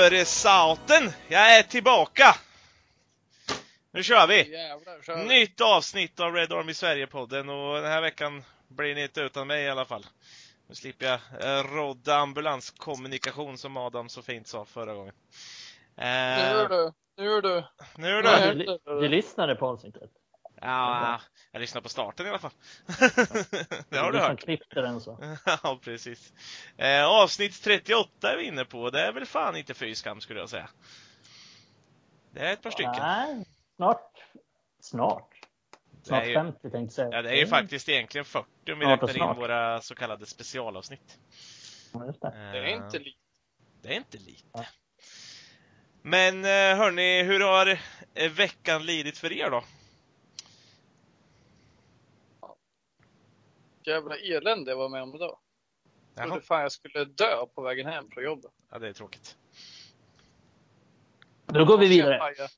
För saten! Jag är tillbaka! Nu kör vi! Jävlar, kör vi. Nytt avsnitt av Red Army Sverige-podden och den här veckan blir ni inte utan mig i alla fall. Nu slipper jag eh, rodda ambulanskommunikation som Adam så fint sa förra gången. Nu är Eh, du. Nu är du. nu är. Du, li- du lyssnade på avsnittet? Ja, jag lyssnar på starten i alla fall. det har du hört. klippte den så. ja, precis. Eh, avsnitt 38 är vi inne på. Det är väl fan inte fy skam skulle jag säga. Det är ett par stycken. Nej, snart. Snart. Snart ju- 50 tänkte jag säga. Ja, det är ju faktiskt egentligen 40 om vi Snart räknar in våra så kallade specialavsnitt. Det. Det är inte Eh, lite. Det är inte lite. Ja. Men eh, hörni, hur har eh, veckan lidit för er då? Jävla elände jag var med om idag. Jag trodde fan jag skulle dö på vägen hem från jobbet. Ja, det är tråkigt. Då går vi vidare.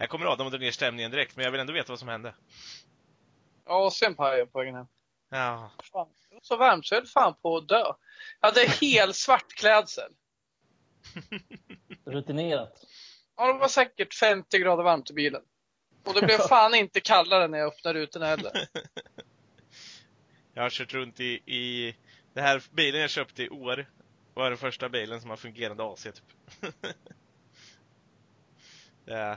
Jag kommer Adam att dra ner stämningen direkt, men jag vill ändå veta vad som hände. Ja, och sen pajade jag på vägen hem. Ja, Fan, det var så varmt så jag höll fan på att dö. Jag hade helt svart klädsel. Rutinerat. Ja, det var säkert 50 grader varmt i bilen. Och det blev fan inte kallare när jag öppnade rutorna heller. jag har kört runt i, i det här bilen jag köpte i år var den första bilen som har fungerande AC typ. är,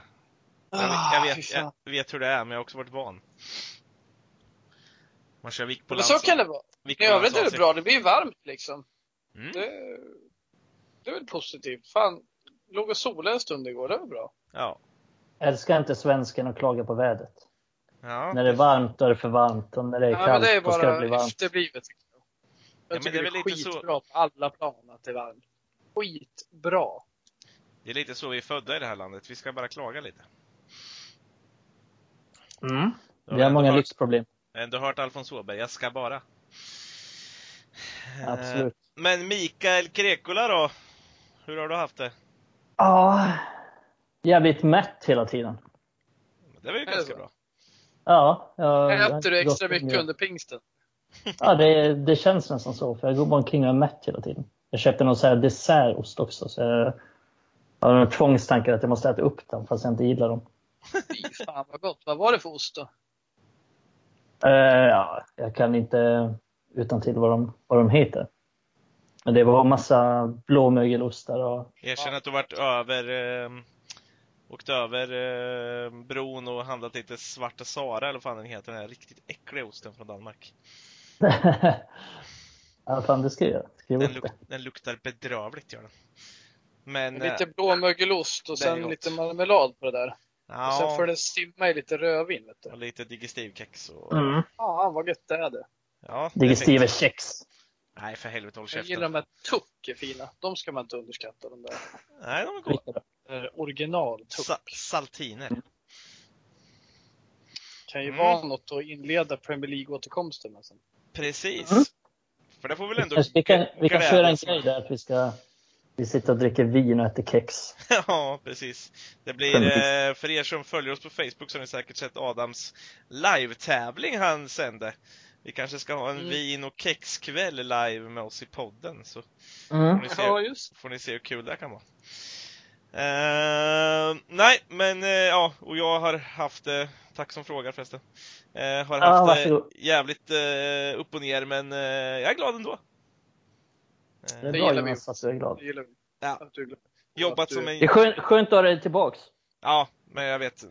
jag, vet- jag, Ah, vet, fan. jag vet hur det är, men jag har också varit van. Man kör vikt på Men så kan det vara. I övrigt är det bra. Det blir varmt liksom. Mm. Det, det är väl positivt. Fan, låg och solade en stund igår. Det var bra. Ja. Älskar inte svensken att klaga på vädret. ja. När det är varmt då är det för varmt och när det är Ja, kallt det är då ska det bli bara varmt. efterblivet. tycker Jag, men tycker det är det väl är, lite så- skitbra på alla plan att det är varmt. Skitbra. Det är lite så vi är födda i det här landet. Vi ska bara klaga lite. Mm. Du Vi har många hört, lyxproblem. ändå hört Alfons Åberg, jag ska bara. Eh, Absolut. Men Mikael Krekula då? Hur har du haft det? Ja, jävligt mätt hela tiden. Det var ju ganska bra. Ja, jag, jag Äter du extra mycket under pingsten? Ja, det, det känns nästan så. För jag går bara omkring och är mätt hela tiden. Jag köpte någon så här dessertost också. Så jag har några tvångstankar att jag måste äta upp den fast jag inte gillar dem. Fy fan vad gott. Vad var det för ost då? Eh, ja, jag kan inte utan till vad de, vad de heter. Men det var massa blåmögelostar och Erkänn att du varit över, eh, åkt över eh, bron och handlat lite Svarta Sara eller vad fan den heter, den här riktigt äckliga osten från Danmark. ja, fan det ska jag. Skriv Den, luk den luktar bedrövligt gör den. Men, Lite eh, blåmögelost och sen lite marmelad på det där. Och sen får ja, det simma i lite rödvin vet du. och lite digestivkex och... Mm. Fan vad gött det är det. Ja, det är Digestive fint. kex. Nej, för helvete håll Jag gillar käften. de här tuck är fina. De ska man inte underskatta. De där. Nej, de är goda. Eh, original tuck. Sa saltiner. Kan ju Mm. vara något att inleda Premier League-återkomsten med sen. Precis. Mm. För det får väl ändå... Vi kan, vi kan köra en grej där att vi ska vi sitter och dricker vin och äter kex. ja, precis. Det blir, eh, för er som följer oss på Facebook så har ni säkert sett Adams live-tävling han sände. Vi kanske ska ha en Mm. vin och kexkväll live med oss i podden, så Mm. får ni se, Ja, just får ni se hur kul det kan vara. Eh, nej, men eh, ja, och jag har haft det, tack som frågar förresten, har Ja, haft det varsågod. jävligt upp och ner, men jag är glad ändå. Det är Det bra gillar vi. Jonas att du är glad. Det gillar vi. Ja. Att du är glad. jobbat att du- som en Det är skönt, skönt att ha dig tillbaks. Ja, men jag vet.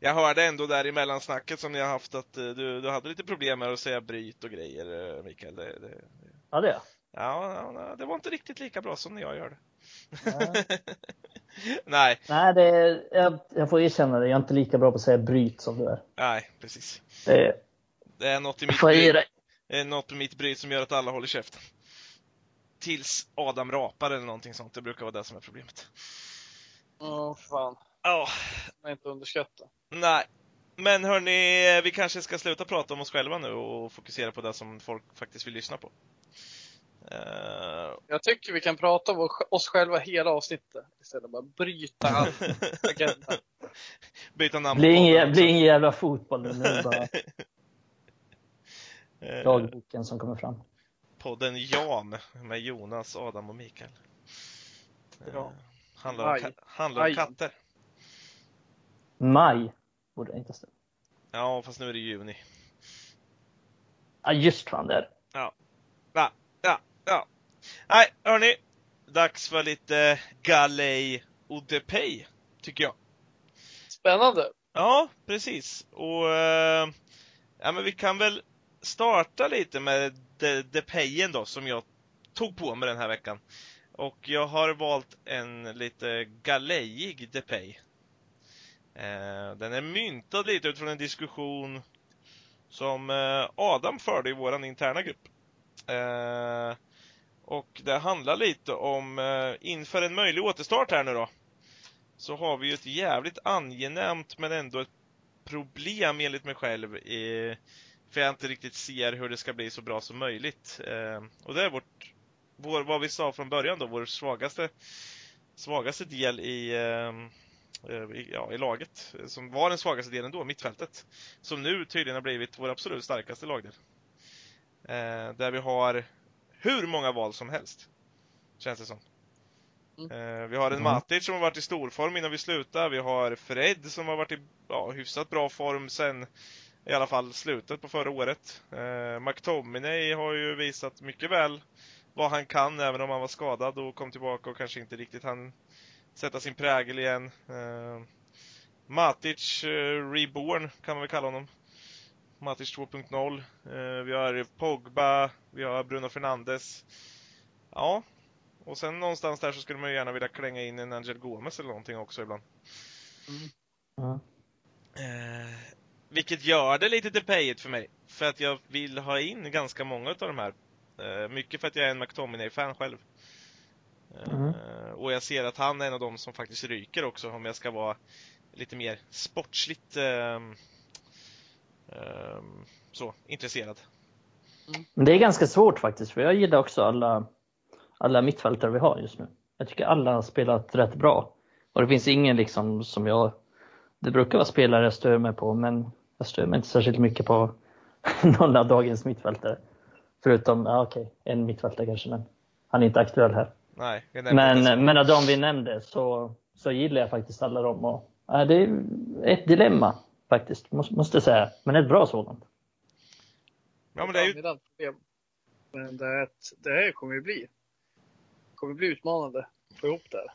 Jag hörde ändå där i mellansnacket som ni har haft att du, du hade lite problem med att säga bryt och grejer, Mikael. Det, det, Ja, det ja, ja, det var inte riktigt lika bra som när jag gör det. Ja. nej, Nej, det är, jag, jag får erkänna det. Jag är inte lika bra på att säga bryt som du är. nej, precis. Det är, Det är något i mitt bryt, något i mitt bryt som gör att alla håller käften. Tills Adam rapar eller någonting sånt. Det brukar vara det som är problemet. Ja, fan. Ja, Man inte underskatta. nej. Men hörni, vi kanske ska sluta prata om oss själva nu och fokusera på det som folk faktiskt vill lyssna på. Eh, Jag tycker vi kan prata om oss själva hela avsnittet. Istället för bara bryta all agenda. byta namn Blir på ingen, blir ingen jävla fotboll nu. Nu bara Eh, dagboken som kommer fram. podden Jam med Jonas, Adam och Mikael. Bra. Eh, handlar om, ka- handlar om katter. Maj borde det inte stå. Ja, fast nu är det juni. Ja, just fan det är det. Ja, ja. Nej, hörni. Dags för lite Galej Odepey, tycker jag. Spännande. Ja, precis. Och eh, ja, men vi kan väl starta lite med de- Depeyen då, som jag tog på mig den här veckan. Och jag har valt en lite galejig Depey. Eh, den är myntad lite utifrån en diskussion som eh, Adam förde i våran interna grupp. Eh, och det handlar lite om, eh, inför en möjlig återstart här nu då, så har vi ju ett jävligt angenämt men ändå ett problem enligt mig själv. I, för jag inte riktigt ser hur det ska bli så bra som möjligt. Eh, och det är vårt, vår, vad vi sa från början då, vår svagaste, svagaste del i, eh, i, ja, i laget. Som var den svagaste delen då, mittfältet. Som nu tydligen har blivit vår absolut starkaste lagdel. Eh, där vi har hur många val som helst. Känns det som. Eh, Vi har en Mm. Matic som har varit i storform innan vi slutar. Vi har Fred som har varit i ja, hyfsat bra form sen i alla fall slutet på förra året. Eh, McTominay har ju visat mycket väl vad han kan även om han var skadad och kom tillbaka och kanske inte riktigt hann sätta sin prägel igen. Eh, Matic eh, Reborn kan man väl kalla honom. Matic 2.0. Eh, vi har Pogba, vi har Bruno Fernandes. Ja, och sen någonstans där så skulle man ju gärna vilja klänga in en Angel Gomes eller någonting också ibland. Ja. Eh, vilket gör det lite depayigt för mig. För att jag vill ha in ganska många av de här. Eh, mycket för att jag är en McTominay-fan själv. Eh, Mm. Och jag ser att han är en av de som faktiskt ryker också om jag ska vara lite mer sportsligt ehm, så, intresserad. Men det är ganska svårt faktiskt, för jag gillar också alla, alla mittfältare vi har just nu. Jag tycker alla har spelat rätt bra. Och det finns ingen liksom som jag, det brukar vara spelare jag stör mig på, men jag stör mig inte särskilt mycket på någon av dagens mittfältare. Förutom, ja okej, en mittfältare kanske, men han är inte aktuell här. Nej, Men, men av de vi nämnde så, så gillar jag faktiskt alla dem. Och, ja, det är ett dilemma faktiskt, måste, måste jag säga. Men ett bra sådant. ja, men det är ju. Men det, är ett, det här kommer ju bli. kommer bli utmanande att få ihop det här.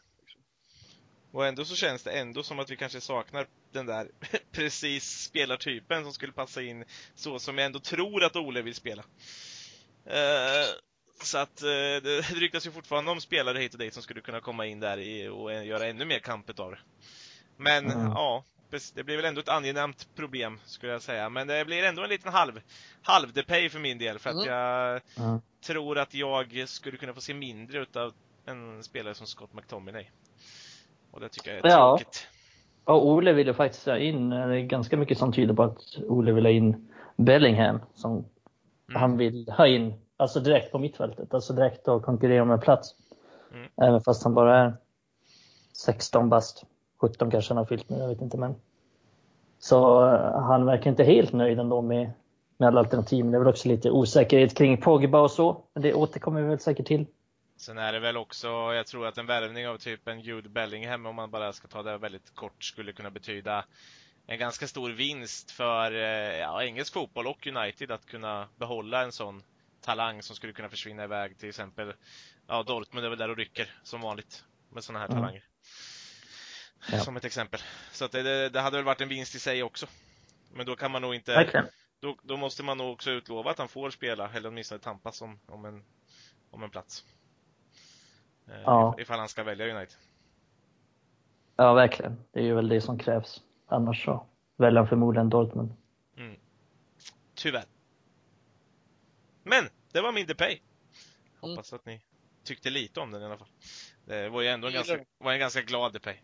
Och ändå så känns det ändå som att vi kanske saknar den där precis spelartypen som skulle passa in så som jag ändå tror att Ole vill spela. Eh, så att eh, det, ryktas ju fortfarande om spelare hit och dit som skulle kunna komma in där i, och göra ännu mer kampet av det. Men Mm. ja, det blir väl ändå ett angenämt problem skulle jag säga. Men det blir ändå en liten halv, halvdepay för min del för att Mm. jag Ja. tror att jag skulle kunna få se mindre utav en spelare som Scott McTominay. Och det tycker jag är Ja. tråkigt. Och Ole ville faktiskt ha in, det är ganska mycket som tyder på att Ole vill ha in Bellingham som Mm. han vill ha in, alltså direkt på mittfältet, alltså direkt och konkurrera med plats. Mm. Även fast han bara är 16 bast, 17 kanske han har fyllt nu, jag vet inte men. Så eh, han verkar inte helt nöjd ändå med, med alla alternativ. Men det är väl också lite osäkerhet kring Pogba och så. Men det återkommer vi väl säkert till. Sen är det väl också, jag tror att en värvning av typ en Jude Bellingham, om man bara ska ta det väldigt kort, skulle kunna betyda en ganska stor vinst för eh, ja, engelsk fotboll och United att kunna behålla en sån talang som skulle kunna försvinna iväg till exempel, ja Dortmund är väl där och rycker som vanligt med såna här Mm. talanger. Ja. Som ett exempel. Så att det- det, hade väl varit en vinst i sig också. Men då kan man nog inte Verkligen. då, då måste man nog också utlova att han får spela, eller åtminstone tampas om, om, en, om en plats. Eh, Ja. if- Ifall han ska välja United. Ja, verkligen. Det är ju väl det som krävs. Annars så väljer han förmodligen Dortmund. Tyvärr. Men, det var min Depay. Mm. Hoppas att ni tyckte lite om den i alla fall. Det var ju ändå en ganska, var en ganska glad Depay.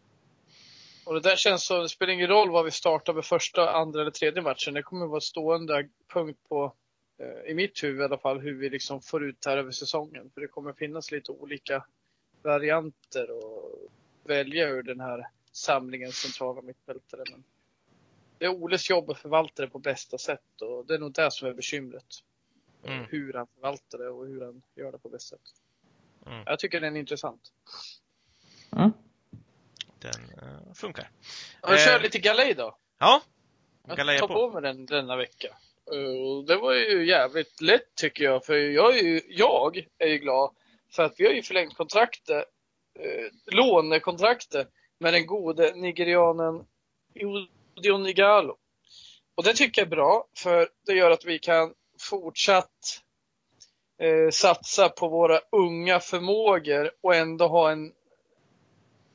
Och det där känns så, det spelar ingen roll vad vi startar med första, andra eller tredje matchen. Det kommer vara stående punkt på, eh, i mitt huvud i alla fall, hur vi liksom får ut det här över säsongen. För det kommer finnas lite olika varianter och välja ur den här samlingen centrala mittfältare. Men det är Oles jobb att förvalta det på bästa sätt och det är nog det som är bekymret. Mm. hur han förvaltar det och hur han gör det på bäst sätt. Mm. Jag tycker den är intressant. Mm. Den eh, funkar. Och vi kör lite galej då. Ja. Jag Galeja tar på. på mig den denna vecka. Eh, Och det var ju jävligt lätt tycker jag, för jag är ju, jag är ju glad för att vi har ju förlängt kontraktet, eh, lånekontraktet med den gode nigerianen Odion Igalo. Och det tycker jag är bra, för det gör att vi kan fortsatt eh, satsa på våra unga förmågor och ändå ha en,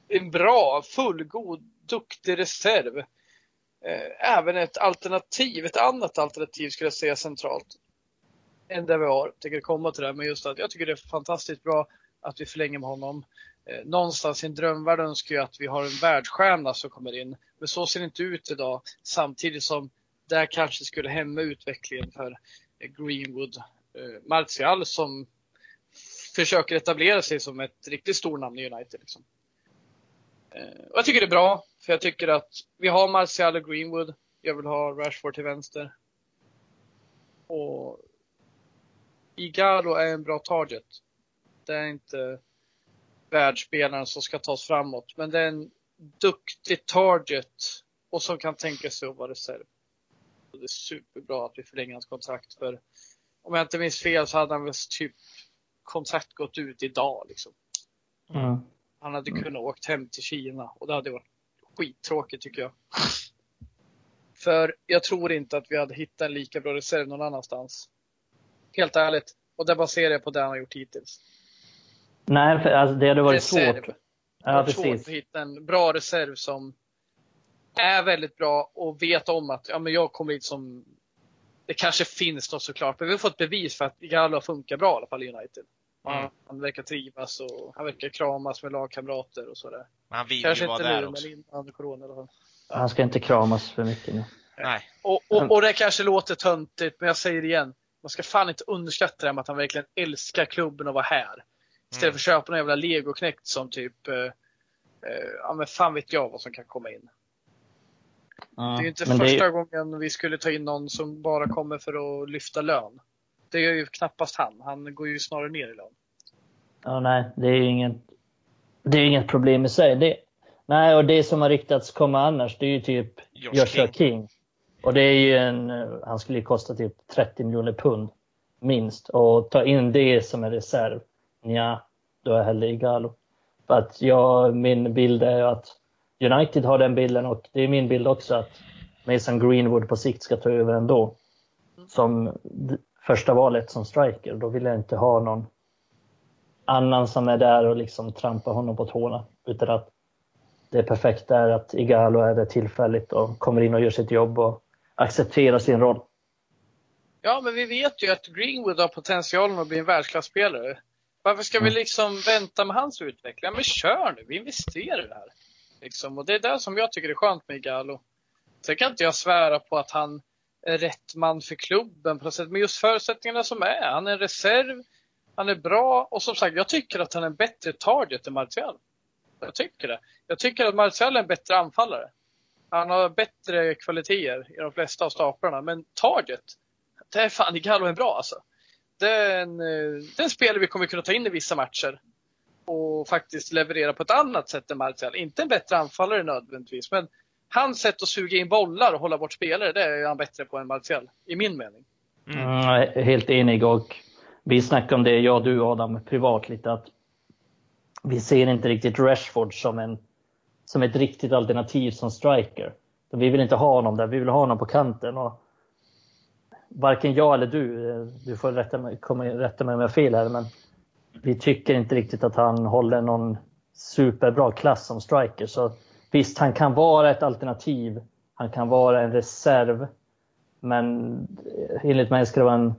en bra, fullgod, duktig reserv eh, även ett alternativ, ett annat alternativ skulle jag säga centralt. Än det vi har. Tänker komma till det, men just att jag tycker det är fantastiskt bra att vi förlänger med honom. Eh, någonstans i en drömvärld önskar jag att vi har en världsstjärna som kommer in. Men så ser det inte ut idag. Samtidigt som det kanske skulle hämma utvecklingen för eh, Greenwood. Eh, Martial som försöker etablera sig som ett riktigt stort namn i United. Liksom. Eh, och jag tycker det är bra, för jag tycker att vi har Martial och Greenwood. Jag vill ha Rashford till vänster. Och Igalo är en bra target. Det är inte världsspelaren som ska tas framåt, men det är en duktig target och som kan tänka sig att vara reserv. Och det är superbra att vi förlänger hans kontrakt för om jag inte minns fel så hade han väl typ kontrakt gått ut idag liksom. Mm. Han hade kunnat åkt hem till Kina och det hade varit skittråkigt tycker jag. För jag tror inte att vi hade hittat en lika bra reserv någon annanstans. Helt ärligt. Och det baserar jag på det han har gjort hittills. Nej, för alltså, det hade varit Reserv. svårt. Det Ja, har varit svårt precis. att hitta en bra reserv som är väldigt bra och vet om att ja, men jag kommer hit som det kanske finns något såklart, men vi har fått bevis för att Igalo funkar bra i alla fall i United. Mm. Han verkar trivas och han verkar kramas med lagkamrater och sådär. Men han vill Kanske ju vara inte där nu, också. men innan corona alla fall. Han ska inte kramas för mycket nu. Nej. Och, och, och det kanske låter töntigt, men jag säger det igen. Man ska fan inte underskatta det här med att han verkligen älskar klubben och vara här. Istället Mm. för att köpa någon jävla legoknäckt som typ, eh, eh, ja men fan vet jag vad som kan komma in. Ja, Det är ju inte men det är- första gången vi skulle ta in någon som bara kommer för att lyfta lön. Det gör ju knappast han. Han går ju snarare ner i lön. Ja, nej, det är ju inget, det är inget problem i sig. Det, nej, och det som har ryktats komma annars, det är ju typ Josh Joshua King. King. Och det är ju en, eh, han skulle ju kosta typ 30 miljoner pund minst. Och ta in det som en reserv, ja, då är jag hellre Igalo. För att jag, min bild är att United har den bilden och det är min bild också att Mason Greenwood på sikt ska ta över ändå. Som första valet som striker. Då vill jag inte ha någon annan som är där och liksom trampar honom på tårna. Utan att det perfekta är att Igalo är det tillfälligt och kommer in och gör sitt jobb och accepterar sin roll. Ja, men vi vet ju att Greenwood har potentialen att bli en världsklasspelare. Varför ska vi Mm. liksom vänta med hans utveckling? Ja, men kör nu, vi investerar i det här. Liksom. Och det är det som jag tycker är skönt med Igalo. Sen kan inte jag svära på att han är rätt man för klubben på något sätt. Men just förutsättningarna som är. Han är en reserv, han är bra och som sagt, jag tycker att han är en bättre target än Martial. Jag tycker det. Jag tycker att Martial är en bättre anfallare. Han har bättre kvaliteter i de flesta av staplarna, men target, det är fan Igalo är bra alltså. Det är, en, det är en spelare vi kommer kunna ta in i vissa matcher. Och faktiskt leverera på ett annat sätt än Martial. Inte en bättre anfallare nödvändigtvis, men hans sätt att suga in bollar och hålla bort spelare, det är han bättre på än Martial. I min mening. Mm. Mm, helt enig och vi snackade om det, jag och du Adam, privat lite att vi ser inte riktigt Rashford som, en, som ett riktigt alternativ som striker. Vi vill inte ha honom där, vi vill ha honom på kanten. Och varken jag eller du, eh, du får rätta mig, komma, rätta mig om jag har fel här, men vi tycker inte riktigt att han håller någon superbra klass som striker. Så visst, han kan vara ett alternativ. Han kan vara en reserv. Men eh, enligt mig ska det vara en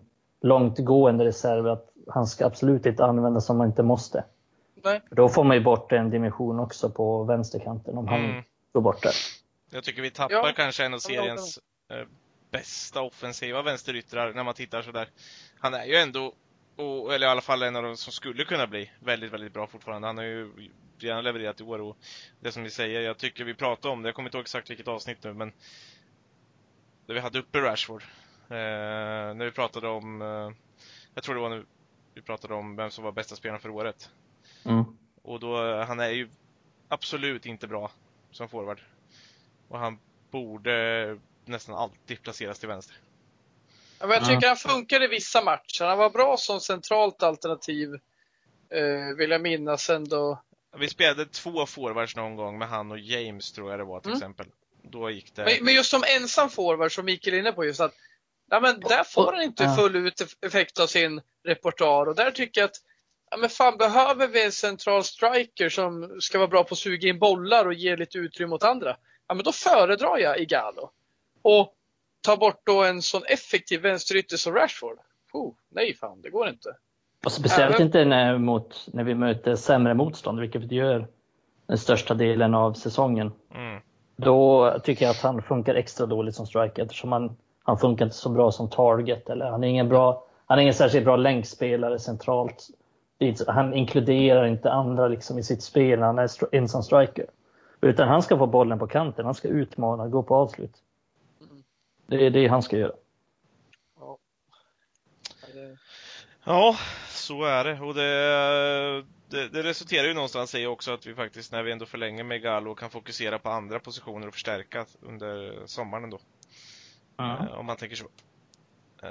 långtgående reserv. Att han ska absolut inte användas om man inte måste. Nej. För då får man ju bort en dimension också på vänsterkanten om han Mm. går bort där. Jag tycker vi tappar Ja, kanske en av seriens eh, bästa offensiva vänsteryttrar när man tittar sådär. Han är ju ändå, och, eller i alla fall en av de som skulle kunna bli väldigt, väldigt bra fortfarande. Han har ju redan levererat i år och det som ni säger, jag tycker vi pratade om det, jag kommer inte ihåg exakt vilket avsnitt nu, men där vi hade uppe Rashford. Eh, när vi pratade om eh, Jag tror det var nu vi pratade om vem som var bästa spelaren för året. Mm. Och då, han är ju absolut inte bra som forward. Och han borde nästan alltid placeras till vänster. Ja, men jag tycker han funkar i vissa matcher. Han var bra som centralt alternativ, eh, vill jag minnas ändå. Vi spelade två forwards någon gång med han och James tror jag det var till Mm. exempel. Då gick det... Men, men just som ensam forward, som Mikael är inne på, just att ja, men där får han inte full ut effekt av sin repertoar. Och där tycker jag att ja, men fan, behöver vi en central striker som ska vara bra på att suga in bollar och ge lite utrymme åt andra? Ja, men då föredrar jag Igalo. Och ta bort då en sån effektiv vänsterytter som Rashford. Oh, nej fan, det går inte. Och speciellt Även- inte när, mot, när vi möter sämre motstånd, vilket vi gör den största delen av säsongen. Mm. Då tycker jag att han funkar extra dåligt som striker eftersom han, han funkar inte så bra som target. Eller han, är ingen bra, han är ingen särskilt bra länkspelare centralt. Han inkluderar inte andra liksom i sitt spel när han är ensam striker. Utan han ska få bollen på kanten, han ska utmana, gå på avslut. Det är det han ska göra. Ja. Så är det. Och det, det, det resulterar ju någonstans i också att vi faktiskt, när vi ändå förlänger med Galo, kan fokusera på andra positioner och förstärka under sommaren då. Eh, Om man tänker så. Eh,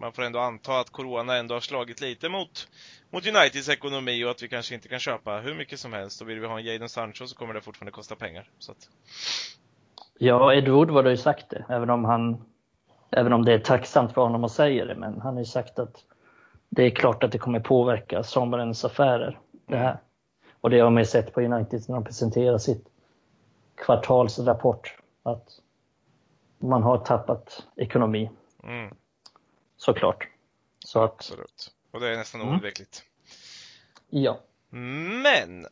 Man får ändå anta att Corona ändå har slagit lite mot, mot Uniteds ekonomi och att vi kanske inte kan köpa hur mycket som helst. Och vill vi ha en Jadon Sancho så kommer det fortfarande kosta pengar. Så att, Ja, Ed Woodward har ju sagt det, även om, han, även om det är tacksamt för honom att säga det. Men han har ju sagt att det är klart att det kommer påverka sommarens affärer. Det här. Och det har man ju sett på United när de presenterar sitt kvartalsrapport. Att man har tappat ekonomi, mm, såklart. Så att, absolut. Och det är nästan Mm. oundvikligt. ja. Men!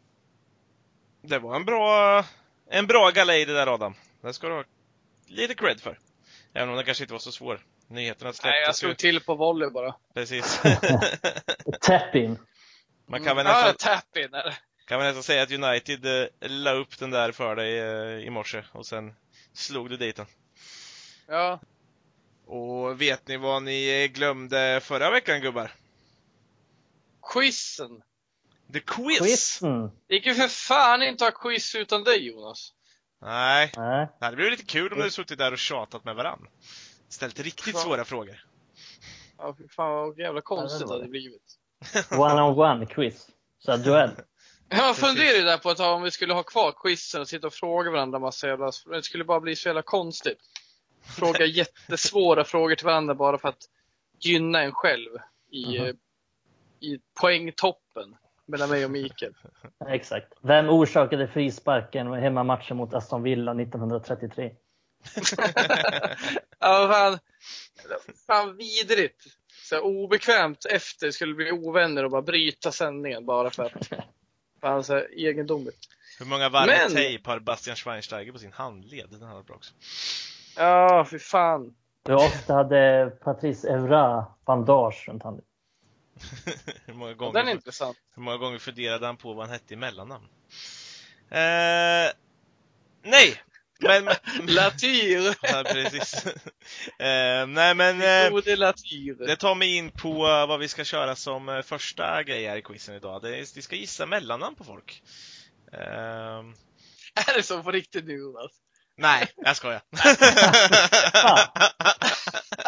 Det var en bra, en bra galej det där Adam. Det ska du ha lite cred för. Även om det kanske inte var så svår. Nyheterna Nej, jag släpptes slog till på volley bara. Precis. Tap-in. Man kan väl Mm. Ja, nästan, tap in är det. kan väl nästan säga att United eh, la upp den där för dig eh, i morse och sen slog du dit den. Ja. Och vet ni vad ni glömde förra veckan gubbar? Quizen. The quiz! Quizen. Det gick ju för fan inte att ha quiz utan dig Jonas. Nej, Nej. det hade blivit lite kul om du hade suttit där och tjatat med varann. Ställt riktigt Fan. svåra frågor. Ja, fy fan vad jävla konstigt Ja, det hade det. blivit. One-on-one quiz. Så duell. Jag funderade ju där på ett tag om vi skulle ha kvar quizen och sitta och fråga varandra massa jävla... Det skulle bara bli så jävla konstigt. Fråga jättesvåra frågor till varandra bara för att gynna en själv i, eh, i poängtoppen mellan mig och Mikael. Exakt. Vem orsakade frisparken i hemmamatchen mot Aston Villa 1933? Ja, fan, fan vidrigt. Så obekvämt efter skulle bli ovänner och bara bryta sändningen bara för att. Fan så här egendomligt. Hur många varv Men- tejp har Bastian Schweinsteiger på sin handled? Den varit bra också. Ja, fy fan. Hur ofta hade Patrice Evra bandage runt handen? hur, många Den är gånger, intressant. hur många gånger funderade han på vad han hette i mellannamn? Eh, nej! Men, Latyr. ja, precis. Eh, nej men, eh, det tar mig in på eh, vad vi ska köra som eh, första grej här i quizen idag. Det vi ska gissa mellannamn på folk. Eh, Är det så på riktigt nu Jonas? Nej, jag skojar.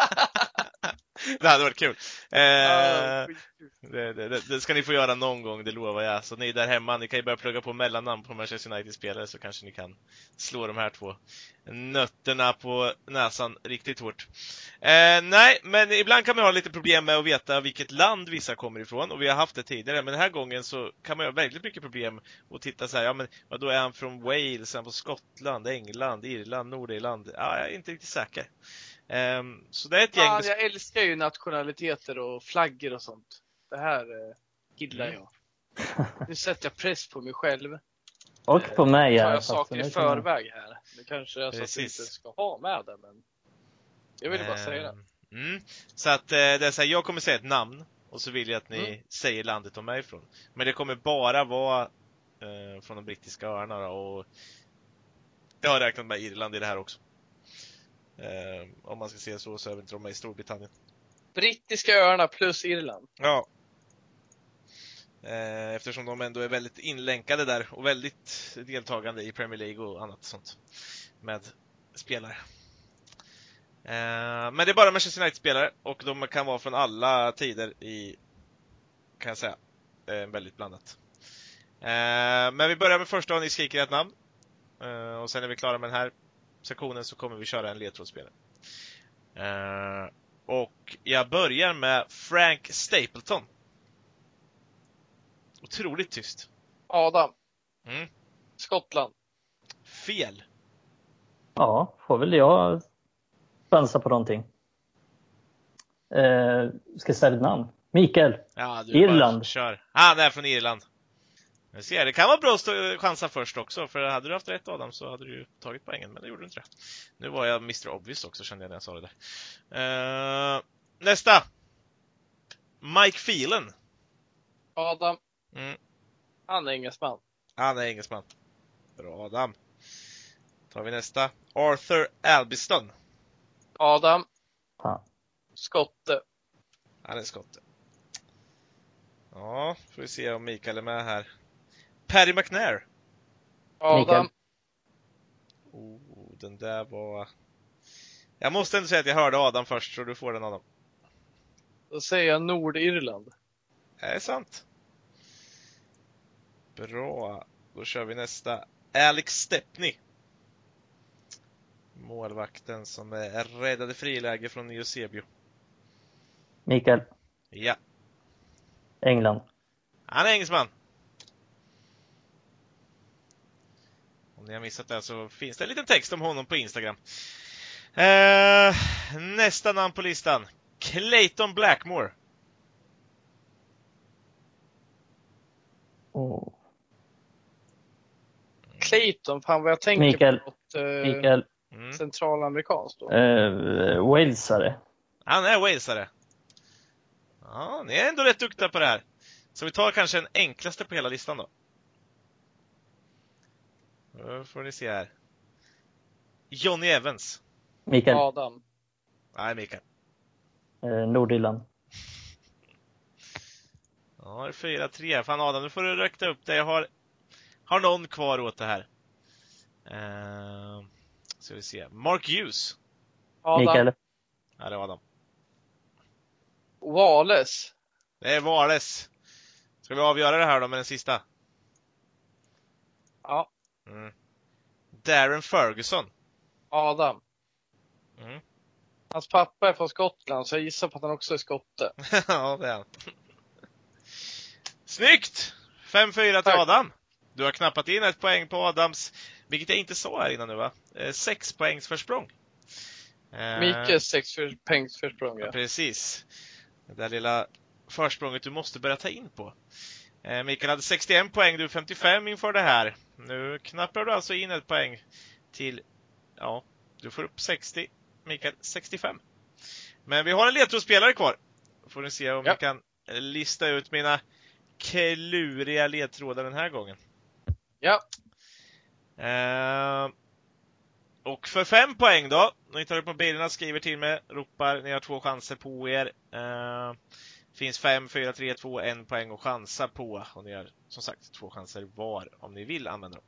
det hade varit kul. Eh. Det, det, det, ska ni få göra någon gång, det lovar jag. Så ni där hemma, ni kan ju börja plugga på mellannamn på Manchester United-spelare så kanske ni kan slå de här två nötterna på näsan riktigt hårt. Eh, nej, men ibland kan man ha lite problem med att veta vilket land vissa kommer ifrån och vi har haft det tidigare, men den här gången så kan man ha väldigt mycket problem att titta så här, ja men då är han från Wales, är han från Skottland, England, Irland, Nordirland? Ja, jag är inte riktigt säker. Ehm, så det är ett gäng Fan, med jag älskar ju nationaliteter och flaggor och sånt. Det här eh, gillar Mm. jag. Nu sätter jag press på mig själv. Och på mig. Tar ja, jag saker i förväg här. Det kanske är så att Precis. inte ska ha med det, men jag ville bara säga det. Ehm, Mm. Så att eh, det är så här, jag kommer säga ett namn och så vill jag att ni Mm. säger landet de är ifrån. Men det kommer bara vara eh, från de brittiska öarna då, och jag har räknat med Irland i det här också. Eh, om man ska se så, så är väl inte de med i Storbritannien. Brittiska öarna plus Irland. Ja. Eh, Eftersom de ändå är väldigt inlänkade där och väldigt deltagande i Premier League och annat sånt. Med spelare. Eh, Men det är bara Manchester United-spelare och de kan vara från alla tider i, kan jag säga, väldigt blandat. Men vi börjar med första och ni skriker ett namn. Och sen när vi är klara med den här sektionen så kommer vi köra en ledtrådsspelare. Eh, Och jag börjar med Frank Stapleton. Otroligt tyst. Adam. Mm. Skottland. Fel. Ja, får väl jag chansa på någonting. Eh, ska jag säga ett namn? Mikael. Ja, du Irland. Bara kör. Han är från Irland. Jag ser, det kan vara bra att chansa först också, för hade du haft rätt Adam så hade du ju tagit poängen, men det gjorde du inte det. Nu var jag Mr Obvious också kände jag när jag sa det där. Eh, nästa! Mike Phelan. Adam. Mm. Han är engelsman. Han är engelsman. Bra Adam. tar vi nästa. Arthur Albiston. Adam. Skotte. Han är skotte. Ja, får vi se om Mikael är med här. Paddy McNair. Adam. Oh, den där var... Jag måste ändå säga att jag hörde Adam först, så du får den Adam. Då säger jag Nordirland. Det är sant. Bra. Då kör vi nästa. Alex Stepney. Målvakten som är räddade friläge från Eusebio. Mikael. Ja, England. han är engelsman. Om ni har missat det så finns det en liten text om honom på Instagram. Eh, nästa namn på listan. Clayton Blackmore. Oh. Clayton, fan vad jag tänker Mikael. på något eh, Mikael. Mm. centralamerikanskt då. Eh, Walesare. Han är walesare. Ja, ni är ändå rätt duktiga på det här. Så vi tar kanske den enklaste på hela listan då. Då får ni se här. Johnny Evans. Mikael. Adam. Nej, Mikael. Eh, Nordirland. Ja, det är 4-3. Fan Adam, nu får du räkna upp det. Jag har, har någon kvar åt det här. Uh, ska vi se. Mark Hughes. Adam. Mikael. Ja, det var Adam. Wales. Det är Vales. Ska vi avgöra det här då med den sista? Mm. Darren Ferguson. Adam. Mm. Hans pappa är från Skottland, så jag gissar på att han också är skotte. ja, det är han. Snyggt! 5-4 till. Adam. Du har knappat in ett poäng på Adams, vilket jag inte sa här innan nu va? Eh, Sex poängs försprång. Eh, sex för, pengs försprång, Ja, ja. precis. Det där lilla försprånget du måste börja ta in på. Eh, Mikael hade 61 poäng, du 55 inför det här. Nu knappar du alltså in ett poäng till, ja, du får upp 60. Mikael 65. Men vi har en ledtrådsspelare kvar. Får ni se om Ja. jag kan lista ut mina kluriga ledtrådar den här gången. Ja. Eh, och för fem poäng då, ni tar upp mobilerna, skriver till mig, ropar, ni har två chanser på er. Eh, finns fem, fyra, tre, två, en poäng att chansa på. Och ni har som sagt två chanser var om ni vill använda dem.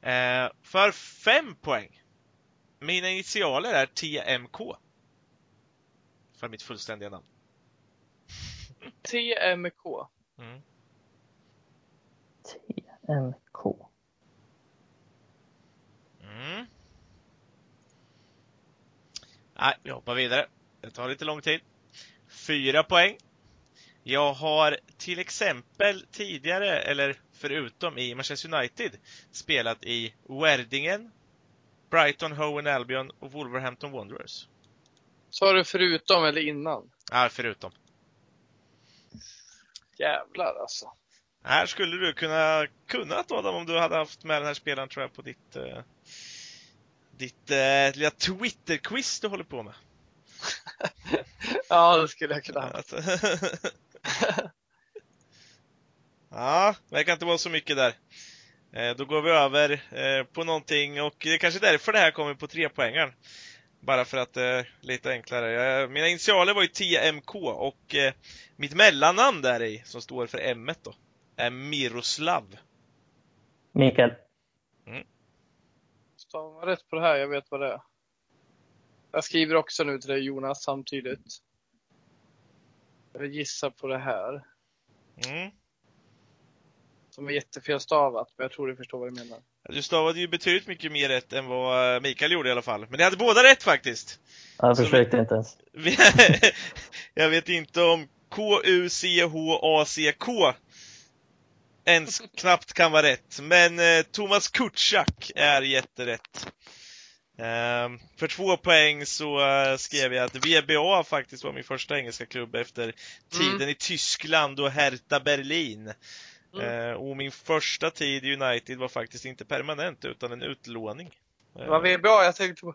Eh, för fem poäng. Mina initialer är TMK. För mitt fullständiga namn. TMK. Mm. TMK. Mm. Nej, vi hoppar vidare. Det tar lite lång tid. Fyra poäng. Jag har till exempel tidigare, eller förutom i Manchester United, spelat i Werdingen, Brighton, Hove and Albion och Wolverhampton Wanderers. Sa du förutom eller innan? Ja, förutom. Jävlar alltså. Här skulle du kunna kunnat Adam om du hade haft med den här spelaren tror jag på ditt eh, ditt eh, lilla Twitter-quiz du håller på med. Ja, det skulle jag kunna ha. Att- ja, det verkar inte vara så mycket där. Eh, då går vi över eh, på någonting och det är kanske därför det här kommer på tre poängen. Bara för att det är lite enklare. Mina initialer var ju TMK och eh, mitt mellannamn där i, som står för M då, är Miroslav. Mikael. Stavar man rätt på det här? Jag vet vad det är. Jag skriver också nu till dig Jonas samtidigt. Jag vill gissa på det här. Mm. Som är jättefel stavat, men jag tror du förstår vad jag menar. Du stavade ju betydligt mycket mer rätt än vad Mikael gjorde i alla fall. Men ni hade båda rätt faktiskt. Jag Så- försökte inte ens. jag vet inte om K-U-C-H-A-C-K ens knappt kan vara rätt. Men eh, Thomas Kutschak är jätterätt. Ehm, för två poäng så eh, skrev jag att VBA faktiskt var min första engelska klubb efter tiden i Tyskland och Hertha Berlin. Mm. Eh, och min första tid i United var faktiskt inte permanent utan en utlåning. Det var VBA jag tänkte på.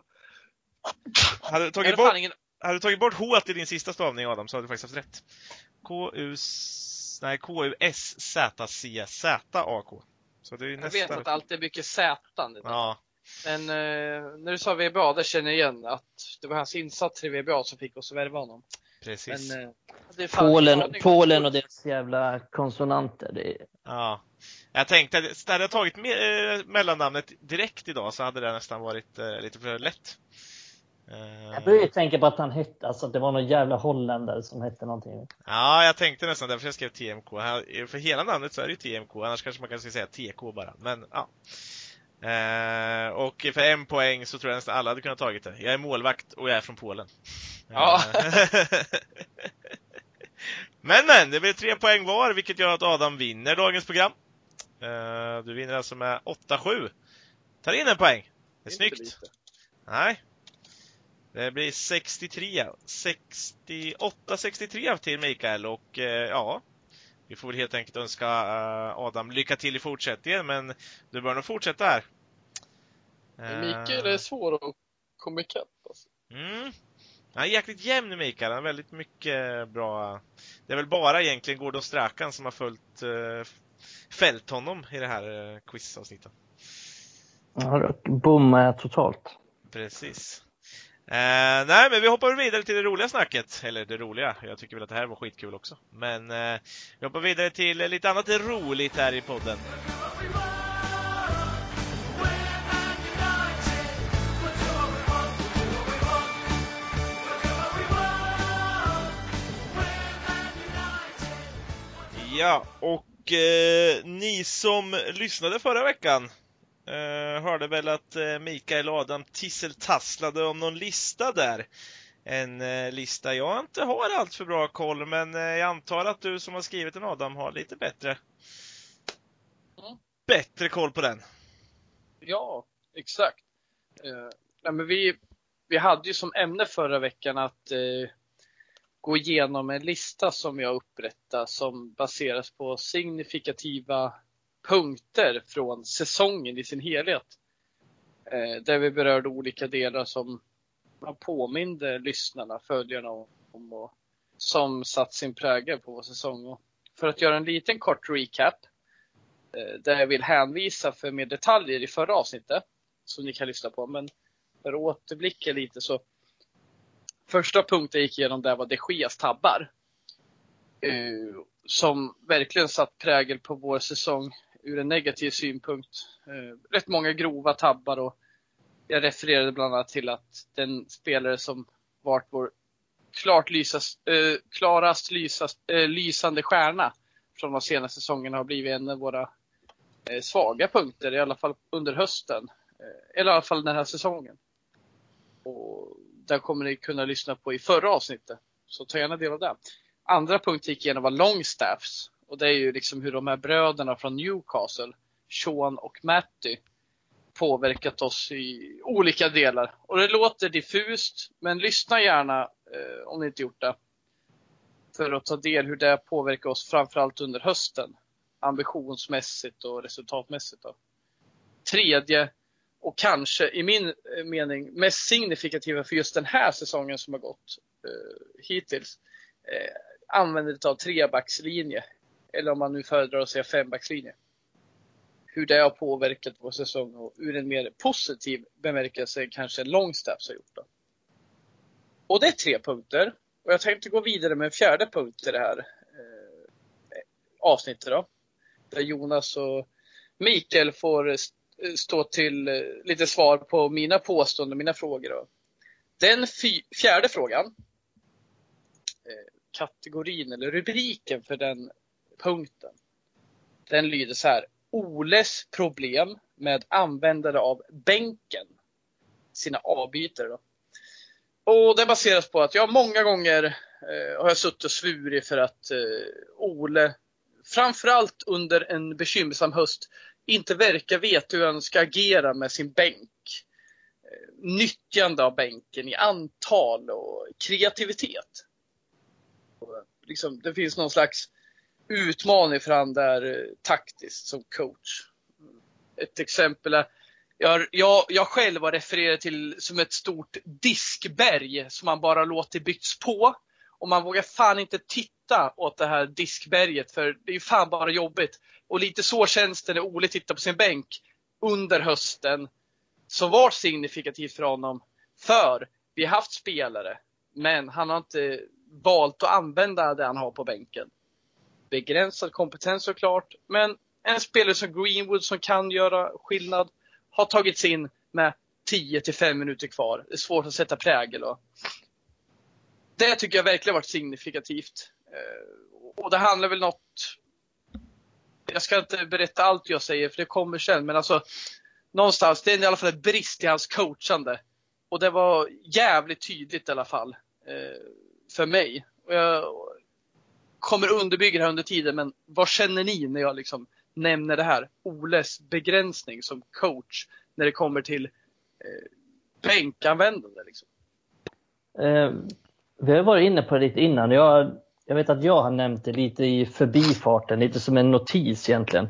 Hade du tagit bort ingen... hade du tagit bort H i din sista stavning Adam så hade du faktiskt haft rätt. K-U... Nej, K-U-S-Z-C-Z-A-K. Så det är ju Jag vet att allt är mycket Z. Ja, Men eh, när du sa VBA, där känner jag igen att det var hans insatser i VBA som fick oss att värva honom. precis. Men, eh, Polen. Polen och deras jävla konsonanter. Det. Ja. Jag tänkte att hade jag tagit med, eh, mellannamnet direkt idag så hade det nästan varit eh, lite för lätt. Eh, Jag började tänka på att han hette, alltså att det var någon jävla holländare som hette någonting. Ja, jag tänkte nästan därför jag skrev TMK. Här- För hela namnet så är det ju TMK, annars kanske man kan säga TK bara. Men ja. Eh, och för en poäng så tror jag nästan alla hade kunnat tagit det. Jag är målvakt och jag är från Polen. Ja. Men men, det blir tre poäng var, vilket gör att Adam vinner dagens program. Eh, du vinner alltså med 8-7. Tar in en poäng. Det är Inte snyggt. lite. Nej. Det blir 63, 68-63 till Mikael och eh, ja, vi får väl helt enkelt önska eh, Adam lycka till i fortsättningen, men du bör nog fortsätta här. Mikael är svår att komma ikapp. Alltså. Mm. Han är jäkligt jämn Mikael, han har väldigt mycket bra. Det är väl bara egentligen Gordon Strachan som har följt eh, fällt honom i det här eh, quizavsnittet. Ja, jag totalt. Precis. Eh, nej, men vi hoppar vidare till det roliga snacket. Eller det roliga, jag tycker väl att det här var skitkul också. Men eh, vi hoppar vidare till lite annat roligt här i podden. Ja, och eh, ni som lyssnade förra veckan eh, hörde väl att eh, Mikael och Adam tisseltasslade om någon lista där. En eh, lista jag inte har allt för bra koll, men eh, jag antar att du som har skrivit den Adam har lite bättre Mm. bättre koll på den. Ja, exakt. Eh, nej, men vi, vi hade ju som ämne förra veckan att eh, gå igenom en lista som jag upprättade som baseras på signifikativa punkter från säsongen i sin helhet. Eh, där vi berörde olika delar som man påminde lyssnarna, följarna om och som satt sin prägel på vår säsong. Och för att göra en liten kort recap eh, där jag vill hänvisa för mer detaljer i förra avsnittet som ni kan lyssna på. Men för att återblicka lite så första punkten jag gick igenom där var de Geas tabbar. Eh, som verkligen satt prägel på vår säsong ur en negativ synpunkt. Eh, rätt många grova tabbar och jag refererade bland annat till att den spelare som varit vår klart lysas, eh, klarast lysas, eh, lysande stjärna från de senaste säsongerna har blivit en av våra eh, svaga punkter, i alla fall under hösten. Eh, eller i alla fall den här säsongen. Och där kommer ni kunna lyssna på i förra avsnittet. Så ta gärna del av det. Andra punkt gick igenom var Longstaffs. Och det är ju liksom hur de här bröderna från Newcastle, Sean och Matty, påverkat oss i olika delar. Och det låter diffust, men lyssna gärna eh, om ni inte gjort det. För att ta del hur det påverkar oss framförallt under hösten. Ambitionsmässigt och resultatmässigt. Då. Tredje, och kanske i min eh, mening mest signifikativa för just den här säsongen som har gått eh, hittills. Eh, användandet av trebackslinje. Eller om man nu föredrar att säga fembackslinje. Hur det har påverkat vår säsong och ur en mer positiv bemärkelse kanske Longstaffs har gjort. Då. Och det är tre punkter. Och jag tänkte gå vidare med en fjärde punkt i det här eh, avsnittet då. Där Jonas och Mikael får stå till eh, lite svar på mina påståenden, mina frågor. Då. Den fjärde frågan, eh, kategorin eller rubriken för den punkten, den lyder så här. Oles problem med användare av bänken, sina avbytare. Då. Och det baseras på att jag många gånger eh, har jag suttit och svurit för att eh, Ole, framförallt under en bekymmersam höst, inte verkar veta hur han ska agera med sin bänk. Eh, nyttjande av bänken i antal och kreativitet. Och liksom, det finns någon slags utmaning för han där eh, taktiskt som coach. Ett exempel är jag, jag, jag själv har refererat till som ett stort diskberg som man bara låter byts på. Och man vågar fan inte titta åt det här diskberget för det är fan bara jobbigt. Och lite så känns det när Ole tittar på sin bänk under hösten som var signifikativt för honom. För vi har haft spelare, men han har inte valt att använda det han har på bänken. Begränsad kompetens såklart, men en spelare som Greenwood som kan göra skillnad har tagits in med 10 till 5 minuter kvar. Det är svårt att sätta prägel. Och det tycker jag verkligen varit signifikativt. Eh, och det handlar väl något jag ska inte berätta allt jag säger för det kommer sen, men alltså någonstans, det är i alla fall en brist i hans coachande. Och det var jävligt tydligt i alla fall eh, för mig. Och jag kommer underbygga det här under tiden, men vad känner ni när jag liksom nämner det här? Oles begränsning som coach när det kommer till eh, bänkanvändande. Liksom. Eh, vi har varit inne på det lite innan. Jag jag vet att jag har nämnt det lite i förbifarten, lite som en notis egentligen.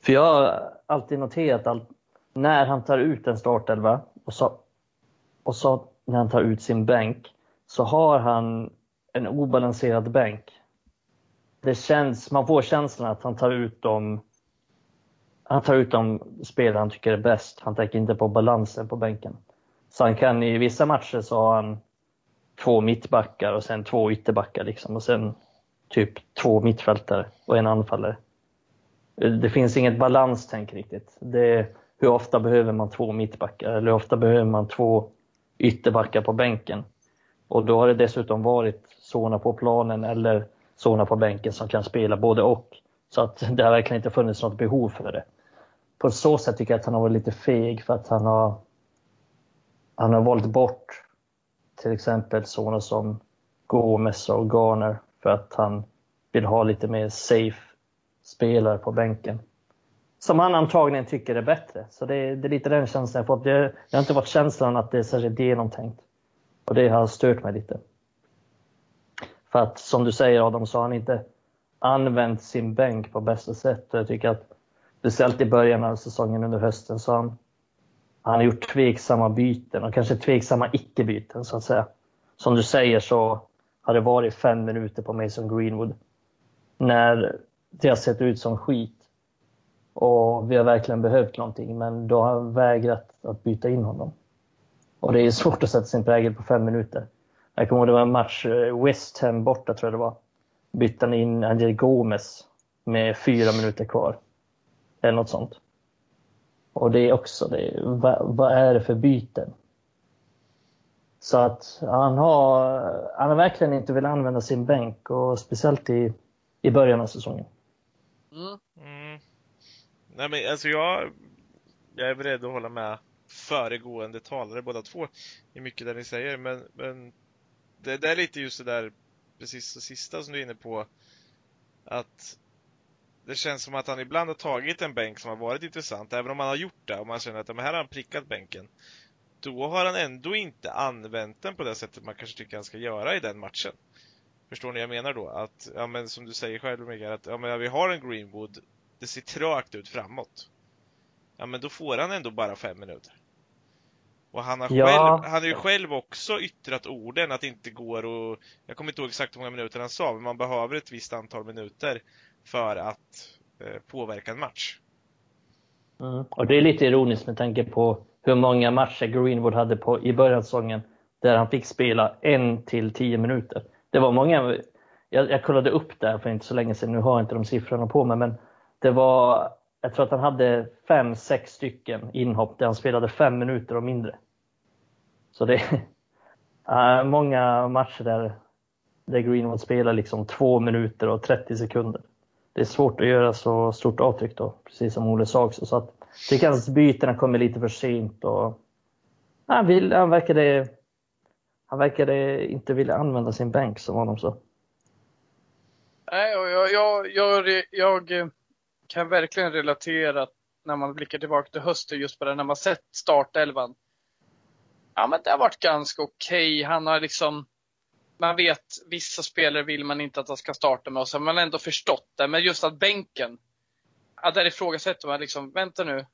För jag har alltid noterat att när han tar ut en startelva och så, och så när han tar ut sin bänk så har han en obalanserad bänk. Det känns, man får känslan att han tar ut dem han tar ut de spelare han tycker är bäst. Han tänker inte på balansen på bänken. Så han kan i vissa matcher så har han två mittbackar och sen två ytterbackar liksom och sen typ två mittfältare och en anfallare. Det finns inget balanstänk riktigt. Det är, hur ofta behöver man två mittbackar eller hur ofta behöver man två ytterbackar på bänken? Och då har det dessutom varit såna på planen eller sådana på bänken som kan spela både och. Så att det har verkligen inte funnits något behov för det. På så sätt tycker jag att han har varit lite feg för att han har, han har valt bort till exempel sådana som Gomes och Garner för att han vill ha lite mer safe spelare på bänken. Som han antagligen tycker är bättre. Så det är, det är lite den känslan jag fått. Det, det har inte varit känslan att det är särskilt genomtänkt. Och det har stört mig lite. För att som du säger Adam, så har han inte använt sin bänk på bästa sätt. Och jag tycker att speciellt i början av säsongen under hösten så har han han har gjort tveksamma byten och kanske tveksamma icke-byten så att säga. Som du säger så har det varit fem minuter på Mason Greenwood. När det har sett ut som skit. Och vi har verkligen behövt någonting men då har han vägrat att byta in honom. Och det är svårt att sätta sin prägel på fem minuter. Jag kommer ihåg det var en match, eh, West Ham borta tror jag det var. Bytte han in Angel Gomes med fyra minuter kvar. Eller något sånt. Och det är också det, vad, vad är det för byten? Så att han har, han har verkligen inte velat använda sin bänk och speciellt i, i början av säsongen. Mm. Mm. Nej men alltså jag, jag är beredd att hålla med föregående talare båda två i mycket det ni säger men, men det, det är lite just det där precis det sista som du är inne på att det känns som att han ibland har tagit en bänk som har varit intressant, även om han har gjort det och man känner att men här har han prickat bänken. Då har han ändå inte använt den på det sättet man kanske tycker han ska göra i den matchen. Förstår ni vad jag menar då? Att, ja men som du säger själv Mikael, att ja, men vi har en Greenwood, det ser trögt ut framåt. Ja men då får han ändå bara fem minuter. Och han har, ja. själv, han har ju själv också yttrat orden att det inte går och Jag kommer inte ihåg exakt hur många minuter han sa, men man behöver ett visst antal minuter för att eh, påverka en match. Mm. Och det är lite ironiskt med tanke på hur många matcher Greenwood hade på, i början av säsongen där han fick spela en till tio minuter. Det var många, jag, jag kollade upp det för inte så länge sedan, nu har jag inte de siffrorna på mig, men det var, jag tror att han hade fem, sex stycken inhopp där han spelade fem minuter och mindre. Så det är många matcher där, där Greenwood spelar liksom två minuter och 30 sekunder. Det är svårt att göra så stort avtryck då, precis som Olle sa också. Så att, tycker hans bytena kommer lite för sent och han, vill, han verkade han verkade inte vilja använda sin bänk som honom så. Nej, och jag, jag, jag, jag eh, kan verkligen relatera när man blickar tillbaka till hösten just på det, när man sett startelvan. Ja, men det har varit ganska okej. Okay. Han har liksom, man vet vissa spelare vill man inte att han ska starta med och så har man ändå förstått det. Men just att bänken, ja, där ifrågasätter man liksom, vänta nu.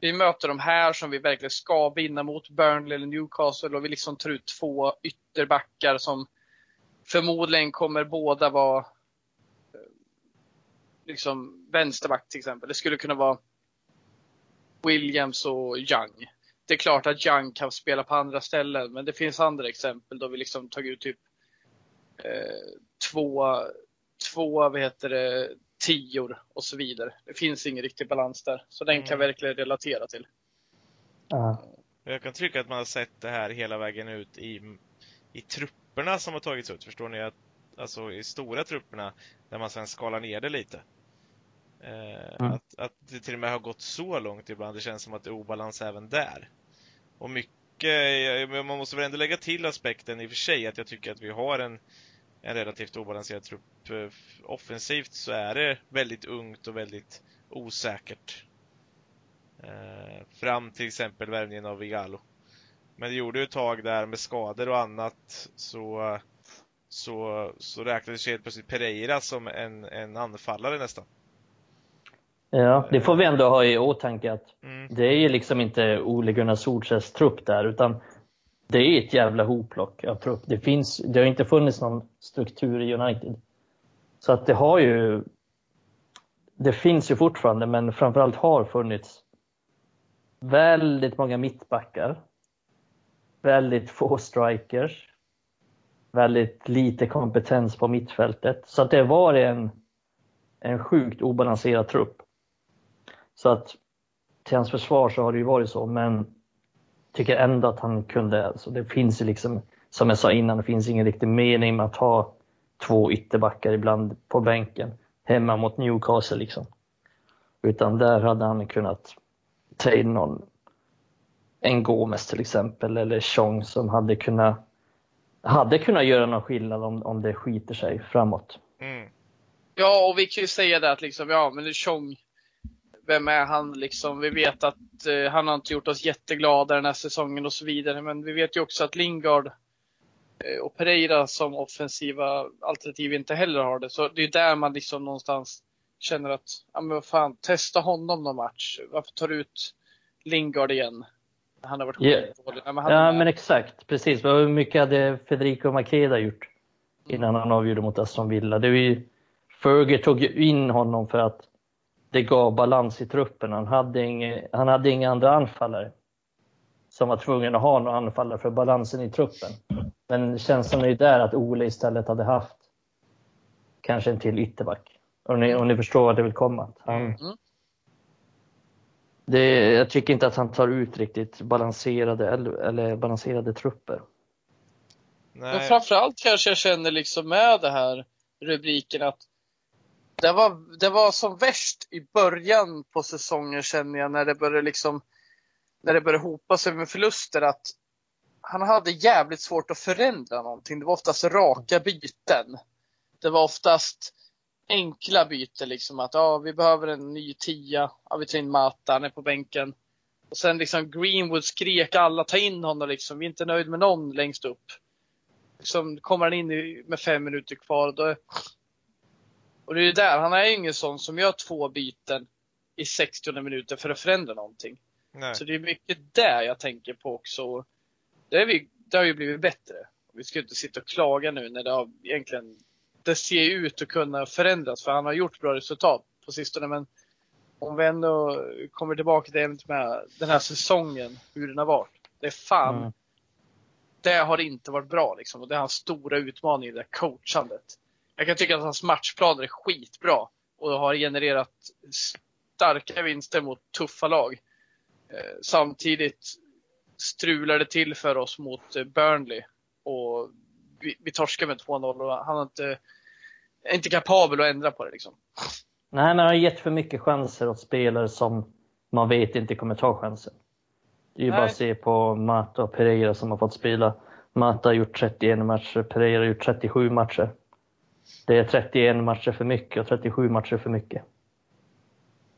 Vi möter de här som vi verkligen ska vinna mot, Burnley eller Newcastle och vi liksom tar ut två ytterbackar som förmodligen kommer båda vara liksom vänsterback till exempel. Det skulle kunna vara Williams och Young. Det är klart att Young kan spela på andra ställen, men det finns andra exempel då vi liksom tagit ut typ eh, två, två, vad heter det, tior och så vidare. Det finns ingen riktig balans där. Så den kan jag mm. verkligen relatera till. Ja. Jag kan tycka att man har sett det här hela vägen ut i, i trupperna som har tagits ut. Förstår ni? Att, alltså i stora trupperna, där man sen skalar ner det lite. Eh, mm. att, att det till och med har gått så långt ibland. Det känns som att det är obalans även där. Och mycket, man måste väl ändå lägga till aspekten i och för sig att jag tycker att vi har en, en relativt obalanserad trupp. Eh, offensivt så är det väldigt ungt och väldigt osäkert. Eh, fram till exempel värvningen av Vigalo. Men det gjorde ju ett tag där med skador och annat så, så, så räknades helt plötsligt Pereira som en, en anfallare nästan. Ja, det får vi ändå ha i åtanke att mm. det är ju liksom inte Ole Gunnar Solskjaers trupp där, utan det är ett jävla hopplock av trupp. Det, finns, det har inte funnits någon struktur i United. Så att det har ju, det finns ju fortfarande, men framförallt har funnits väldigt många mittbackar, väldigt få strikers, väldigt lite kompetens på mittfältet. Så att det var en, en sjukt obalanserad trupp. Så att till hans försvar så har det ju varit så, men tycker ändå att han kunde, alltså det finns ju liksom, som jag sa innan, det finns ingen riktig mening med att ha två ytterbackar ibland på bänken hemma mot Newcastle liksom. Utan där hade han kunnat ta in någon, en Gomes till exempel, eller Chong som hade kunnat, hade kunnat göra någon skillnad om, om det skiter sig framåt. Mm. Ja, och vi kan ju säga det att liksom, ja, men Chong vem är han liksom? Vi vet att eh, han har inte gjort oss jätteglada den här säsongen och så vidare. Men vi vet ju också att Lingard eh, och Pereira som offensiva alternativ inte heller har det. Så det är där man liksom någonstans känner att, ja men vad fan, testa honom någon match. Varför tar du ut Lingard igen? Han har varit yeah. ja, men, ja, men exakt, precis. Hur mycket hade Federico Makeda gjort innan han avgjorde mot Aston Villa? Det var ju, Ferger tog ju in honom för att det gav balans i truppen. Han hade, inga, han hade inga andra anfallare som var tvungen att ha några anfallare för balansen i truppen. Men känslan är ju där att Ole istället hade haft kanske en till ytterback. Om ni, om ni förstår vad det vill komma. Han, mm. det, jag tycker inte att han tar ut riktigt balanserade, eller, eller balanserade trupper. Nej. Men framförallt kanske jag känner liksom med det här rubriken att det var, det var som värst i början på säsongen känner jag när det började liksom när det började hopa sig med förluster att han hade jävligt svårt att förändra någonting. Det var oftast raka byten. Det var oftast enkla byten liksom att ja, vi behöver en ny tia. Ja, vi tar in Mata, han är på bänken. Och sen liksom Greenwood skrek alla, ta in honom liksom. Vi är inte nöjda med någon längst upp. Liksom kommer han in med fem minuter kvar, då, och det är där, han är ju ingen sån som gör två byten i 60 minuter för att förändra någonting. Nej. Så det är mycket där jag tänker på också. Det, är vi, det har ju blivit bättre. Vi ska inte sitta och klaga nu när det har egentligen, det ser ut att kunna förändras för han har gjort bra resultat på sistone men om vi ändå kommer tillbaka till det med den här säsongen, hur den har varit. Det är fan, mm. det har inte varit bra liksom. Och det är hans stora utmaning, det där coachandet. Jag kan tycka att hans matchplaner är skitbra och har genererat starka vinster mot tuffa lag. Eh, samtidigt strular det till för oss mot eh, Burnley och vi, vi torskar med 2-0 och han är inte, är inte kapabel att ändra på det liksom. Nej, han har gett för mycket chanser åt spelare som man vet inte kommer ta chansen. Det är ju Nej. bara att se på Mata och Pereira som har fått spela. Mata har gjort 31 matcher, Pereira har gjort 37 matcher. Det är 31 matcher för mycket och 37 matcher för mycket.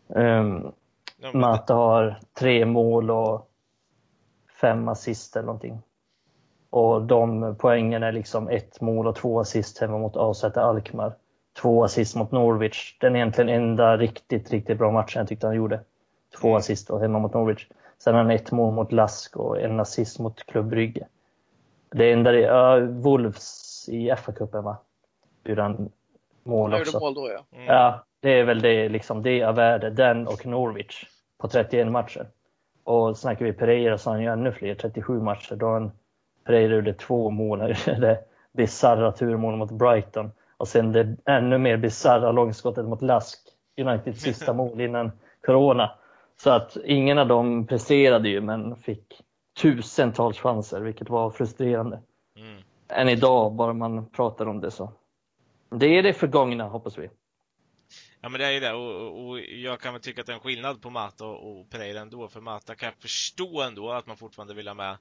Um, ja, Mata har tre mål och fem assist eller någonting. Och de poängen är liksom ett mål och två assist hemma mot AZ Alkmaar. Två assist mot Norwich. Den egentligen enda riktigt, riktigt bra matchen jag tyckte han gjorde. Två mm. assist och hemma mot Norwich. Sen har han ett mål mot Lask och en assist mot Klubb Brygge. Det enda det är uh, Wolves i FA-cupen va? Gjorde han mål också. Mål då, ja. Mm. ja, det är väl det liksom. Det är värde. Den och Norwich på 31 matcher. Och snackar vi Pereira så har han ju ännu fler, 37 matcher. Då har han Pereira gjorde två mål. Det bisarra turmål mot Brighton. Och sen det ännu mer bisarra långskottet mot Lask. Uniteds sista mål innan Corona. Så att ingen av dem presterade ju men fick tusentals chanser, vilket var frustrerande. Mm. Än idag, bara man pratar om det så. Det är det förgångna, hoppas vi. Ja men det är ju det och, och, jag kan väl tycka att det är en skillnad på Mata och, och Pereira ändå. För Mata kan jag förstå ändå att man fortfarande vill ha med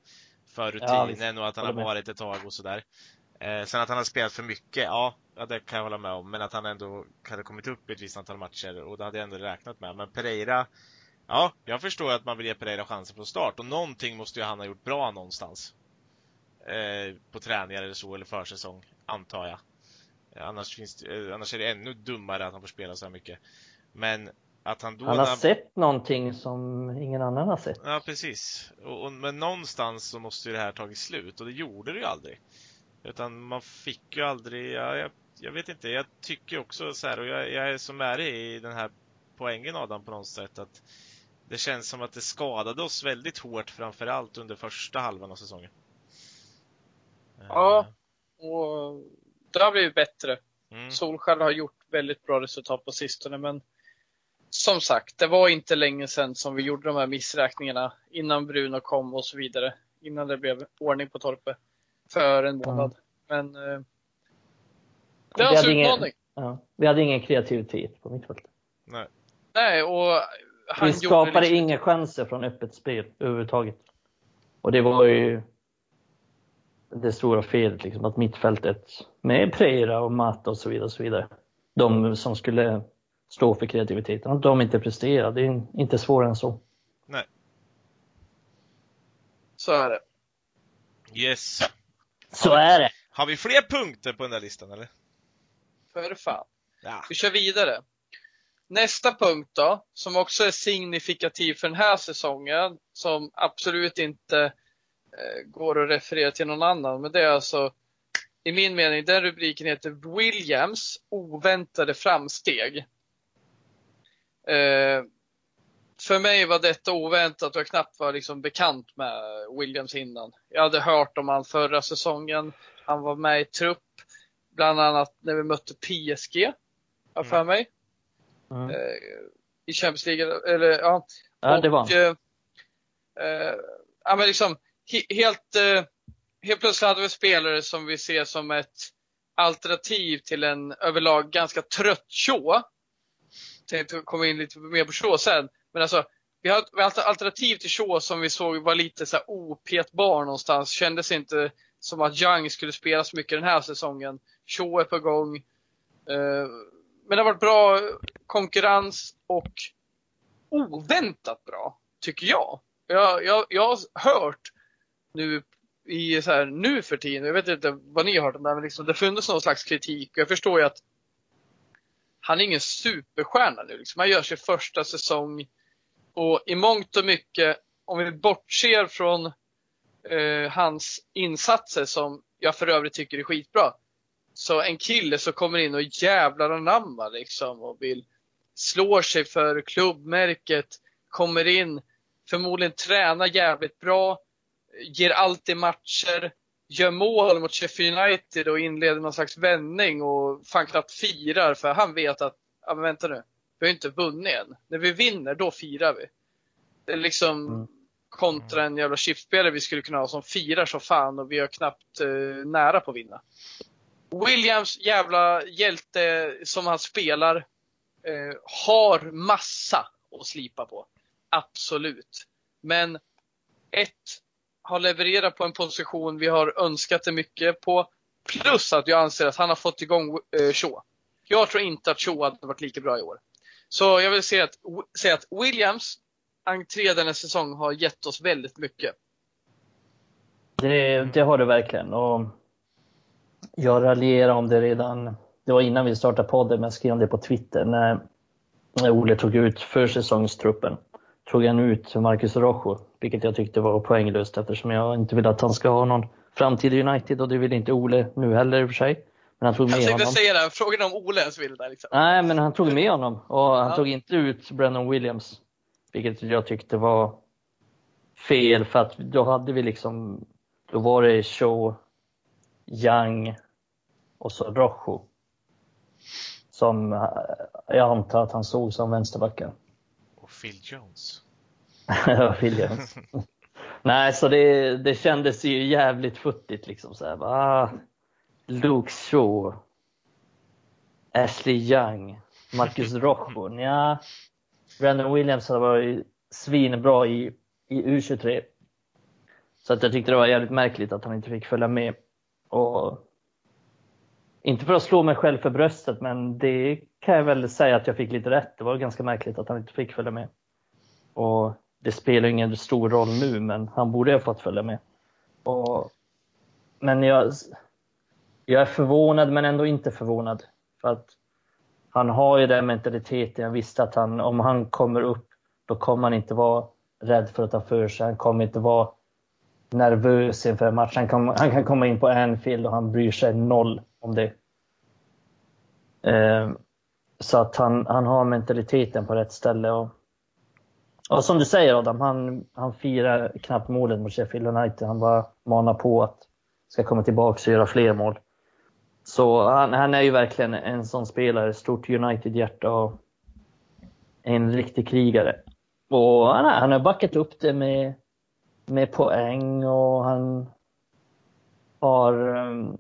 för rutinen ja, och att han har varit ett tag och sådär. Eh, sen att han har spelat för mycket, ja, ja, det kan jag hålla med om. Men att han ändå hade kommit upp i ett visst antal matcher och det hade jag ändå räknat med. Men Pereira, ja, jag förstår att man vill ge Pereira chansen från start och någonting måste ju han ha gjort bra någonstans. Eh, på träningar eller så, eller försäsong, antar jag. Annars, finns, eh, annars är det ännu dummare att han får spela så här mycket. Men att han då... Han har han... sett någonting som ingen annan har sett. Ja, precis. Och, och, men någonstans så måste ju det här tagit slut och det gjorde det ju aldrig. Utan man fick ju aldrig, ja, jag, jag vet inte, jag tycker också så här och jag, jag är så med i den här poängen Adam på något sätt att det känns som att det skadade oss väldigt hårt framförallt under första halvan av säsongen. Ja, och det har blivit bättre. Mm. Solskjaer har gjort väldigt bra resultat på sistone men som sagt, det var inte länge sedan som vi gjorde de här missräkningarna innan Bruno kom och så vidare. Innan det blev ordning på torpet för en månad. Mm. Men eh, det är hans utmaning. ja, vi hade ingen kreativitet på mittfältet. Nej. Nej, och han vi skapade liksom... inga chanser från öppet spel överhuvudtaget. Och det var ju det stora felet, liksom, att mittfältet med Preira och Mata och så vidare, och så vidare de som skulle stå för kreativiteten, att de inte presterar, det är inte svårare än så. Nej. Så är det. Yes. Så är det. Har vi fler punkter på den där listan eller? För fan. Ja. Vi kör vidare. Nästa punkt då, som också är signifikativ för den här säsongen, som absolut inte eh, går att referera till någon annan, men det är alltså i min mening, den rubriken heter Williams oväntade framsteg. Eh, för mig var detta oväntat och jag knappt var liksom bekant med Williams innan. Jag hade hört om han förra säsongen. Han var med i trupp, bland annat när vi mötte PSG, har för mm. mig. Mm. Eh, I Champions League, eller ja. Ja, och, det var eh, eh, Ja, men liksom helt, eh, helt plötsligt hade vi spelare som vi ser som ett alternativ till en överlag ganska trött Shaw. Tänkte komma in lite mer på Shaw sen. Men alltså, vi har ett alternativ till Shaw som vi såg var lite så här opetbar någonstans. Kändes inte som att Young skulle spela så mycket den här säsongen. Shaw är på gång. Eh, men det har varit bra konkurrens och oväntat bra, tycker jag. Jag, jag, jag har hört nu i så här, nu för tiden, jag vet inte vad ni har hört om det, men liksom, det funnits någon slags kritik jag förstår ju att han är ingen superstjärna nu. Liksom. Han gör sin första säsong och i mångt och mycket, om vi bortser från eh, hans insatser som jag för övrigt tycker är skitbra. Så en kille som kommer in och jävlar anamma liksom och vill slå sig för klubbmärket, kommer in, förmodligen tränar jävligt bra, ger alltid matcher, gör mål mot Sheffield United och inleder någon slags vändning och fan knappt firar för han vet att, ja men vänta nu, vi har inte vunnit än. När vi vinner, då firar vi. Det är liksom mm. kontra en jävla chipspelare vi skulle kunna ha som firar så fan och vi är knappt eh, nära på att vinna. Williams jävla hjälte som han spelar eh, har massa att slipa på. Absolut. Men ett, har levererat på en position vi har önskat det mycket på. Plus att jag anser att han har fått igång eh, Shaw. Jag tror inte att Shaw hade varit lika bra i år. Så jag vill säga att, säga att Williams entré denna säsong har gett oss väldigt mycket. Det, det har det verkligen. Och jag raljerade om det redan, det var innan vi startade podden, men jag skrev om det på Twitter när, när Ole tog ut försäsongstruppen. Tog han ut Marcus Rojo, vilket jag tyckte var poänglöst eftersom jag inte vill att han ska ha någon framtid i United och det vill inte Ole nu heller i och för sig. Men han tog med jag tänkte honom. säga det, frågan om Ole ens vill det. Liksom. Nej, men han tog med honom och han ja. tog inte ut Brennan Williams. Vilket jag tyckte var fel för att då hade vi liksom, då var det Shaw, Young och så Rojo. Som eh, jag antar att han såg som vänsterbackar. Och Phil Jones. Jones. Nej, så det, det kändes ju jävligt futtigt liksom så här, ah, Luke Shaw, Ashley Young, Marcus Rojo. Ja, Brandon Williams hade varit svinbra i, i U23. Så att jag tyckte det var jävligt märkligt att han inte fick följa med. Och inte för att slå mig själv för bröstet, men det kan jag väl säga att jag fick lite rätt. Det var ganska märkligt att han inte fick följa med. Och det spelar ingen stor roll nu, men han borde ha fått följa med. Och, men jag, jag är förvånad, men ändå inte förvånad. För att han har ju den mentaliteten. Jag visste att han, om han kommer upp, då kommer han inte vara rädd för att ta för sig. Han kommer inte vara nervös inför en match. Han kan, han kan komma in på Anfield och han bryr sig noll om det. Eh, så att han, han har mentaliteten på rätt ställe. Och, Ja, som du säger Adam, han, han firar knappt målet mot Sheffield United. Han bara manar på att ska komma tillbaka och göra fler mål. Så han, han, är ju verkligen en sån spelare, stort United-hjärta och en riktig krigare. Och han, han har backat upp det med, med poäng och han har um,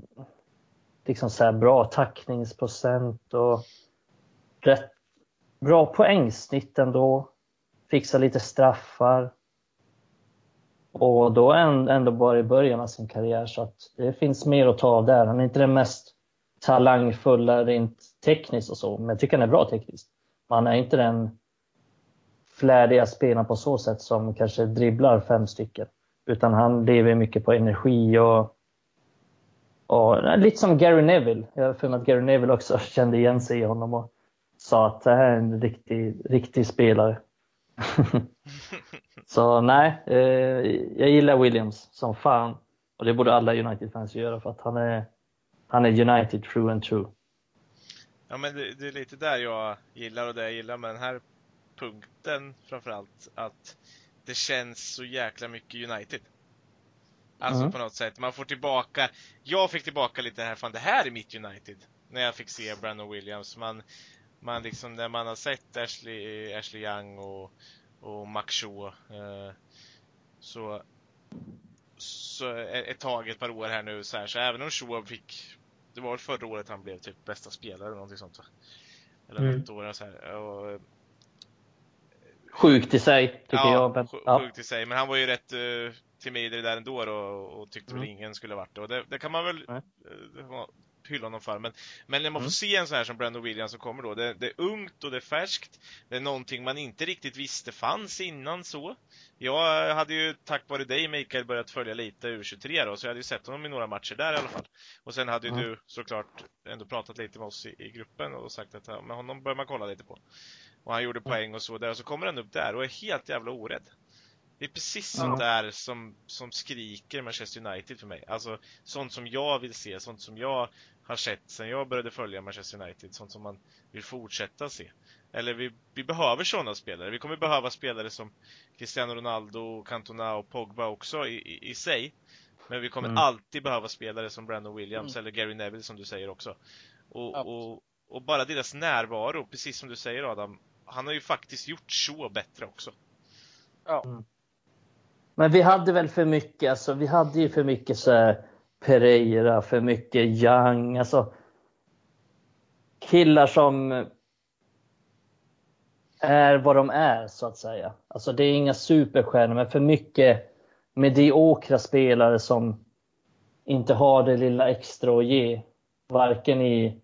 liksom så bra tackningsprocent och rätt bra poängsnitt ändå. Fixa lite straffar. Och då är ändå bara i början av sin karriär så att det finns mer att ta av där. Han är inte den mest talangfulla rent tekniskt och så, men jag tycker han är bra tekniskt. Man är inte den flärdiga spelaren på så sätt som kanske dribblar fem stycken. Utan han lever mycket på energi och, och lite som Gary Neville. Jag har för mig att Gary Neville också kände igen sig i honom och sa att det här är en riktig, riktig spelare. så nej, eh, jag gillar Williams som fan. Och det borde alla United-fans göra för att han är, han är United true and true. Ja men det, det, är lite där jag gillar och det jag gillar med den här punkten framförallt. Att det känns så jäkla mycket United. Alltså mm. på något sätt. Man får tillbaka, jag fick tillbaka lite här, fan det här är mitt United. När jag fick se Brandon Williams. Man, man liksom, när man har sett Ashley, Ashley Young och, och Max Shaw, eh, så, så ett tag, ett par år här nu så här, så även om Shaw fick, det var förra året han blev typ bästa spelare eller någonting sånt va? Eller mm. något år så här. Och, Sjukt i sig, tycker ja, jag. Men, ja, sjukt i sig. Men han var ju rätt uh, timid i det där ändå och, och tyckte mm. väl ingen skulle varit det. Och det, det kan man väl uh, hylla honom för. Men, men när man mm. får se en sån här som Brandon Williams som kommer då, det, det, är ungt och det är färskt. Det är någonting man inte riktigt visste fanns innan så. Jag hade ju tack vare dig Mikael börjat följa lite U23 då, så jag hade ju sett honom i några matcher där i alla fall. Och sen hade ju mm. du såklart ändå pratat lite med oss i, i gruppen och sagt att ja, men honom bör man kolla lite på. Och han gjorde mm. poäng och så där, och så kommer han upp där och är helt jävla orädd. Det är precis sånt där som, som skriker Manchester United för mig. Alltså sånt som jag vill se, sånt som jag har sett sen jag började följa Manchester United. Sånt som man vill fortsätta se. Eller vi, vi behöver sådana spelare. Vi kommer behöva spelare som Cristiano Ronaldo, Cantona och Pogba också i, i, i sig. Men vi kommer Mm. alltid behöva spelare som Brandon Williams Mm. eller Gary Neville som du säger också. Och, och, och bara deras närvaro, precis som du säger Adam, han har ju faktiskt gjort så bättre också. Men vi hade väl för mycket, alltså vi hade ju för mycket så här Pereira, för mycket Young, alltså killar som är vad de är så att säga. Alltså det är inga superstjärnor, men för mycket mediokra spelare som inte har det lilla extra att ge. Varken i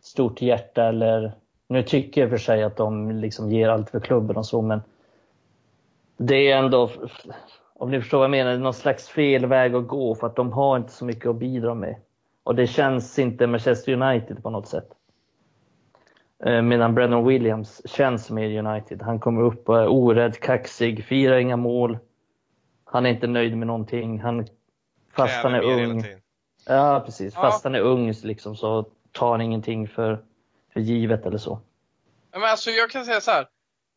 stort hjärta eller, nu tycker jag för sig att de liksom ger allt för klubben och så, men det är ändå, om ni förstår vad jag menar, någon slags fel väg att gå för att de har inte så mycket att bidra med. Och det känns inte Manchester United på något sätt. Eh, Medan Brennan Williams känns mer United. Han kommer upp och är orädd, kaxig, firar inga mål. Han är inte nöjd med någonting. Han, fast han Kräver är mer hela ung. Ja, precis. Ja. Fast han är ung liksom, så tar han ingenting för, för givet eller så. Men alltså jag kan säga så här.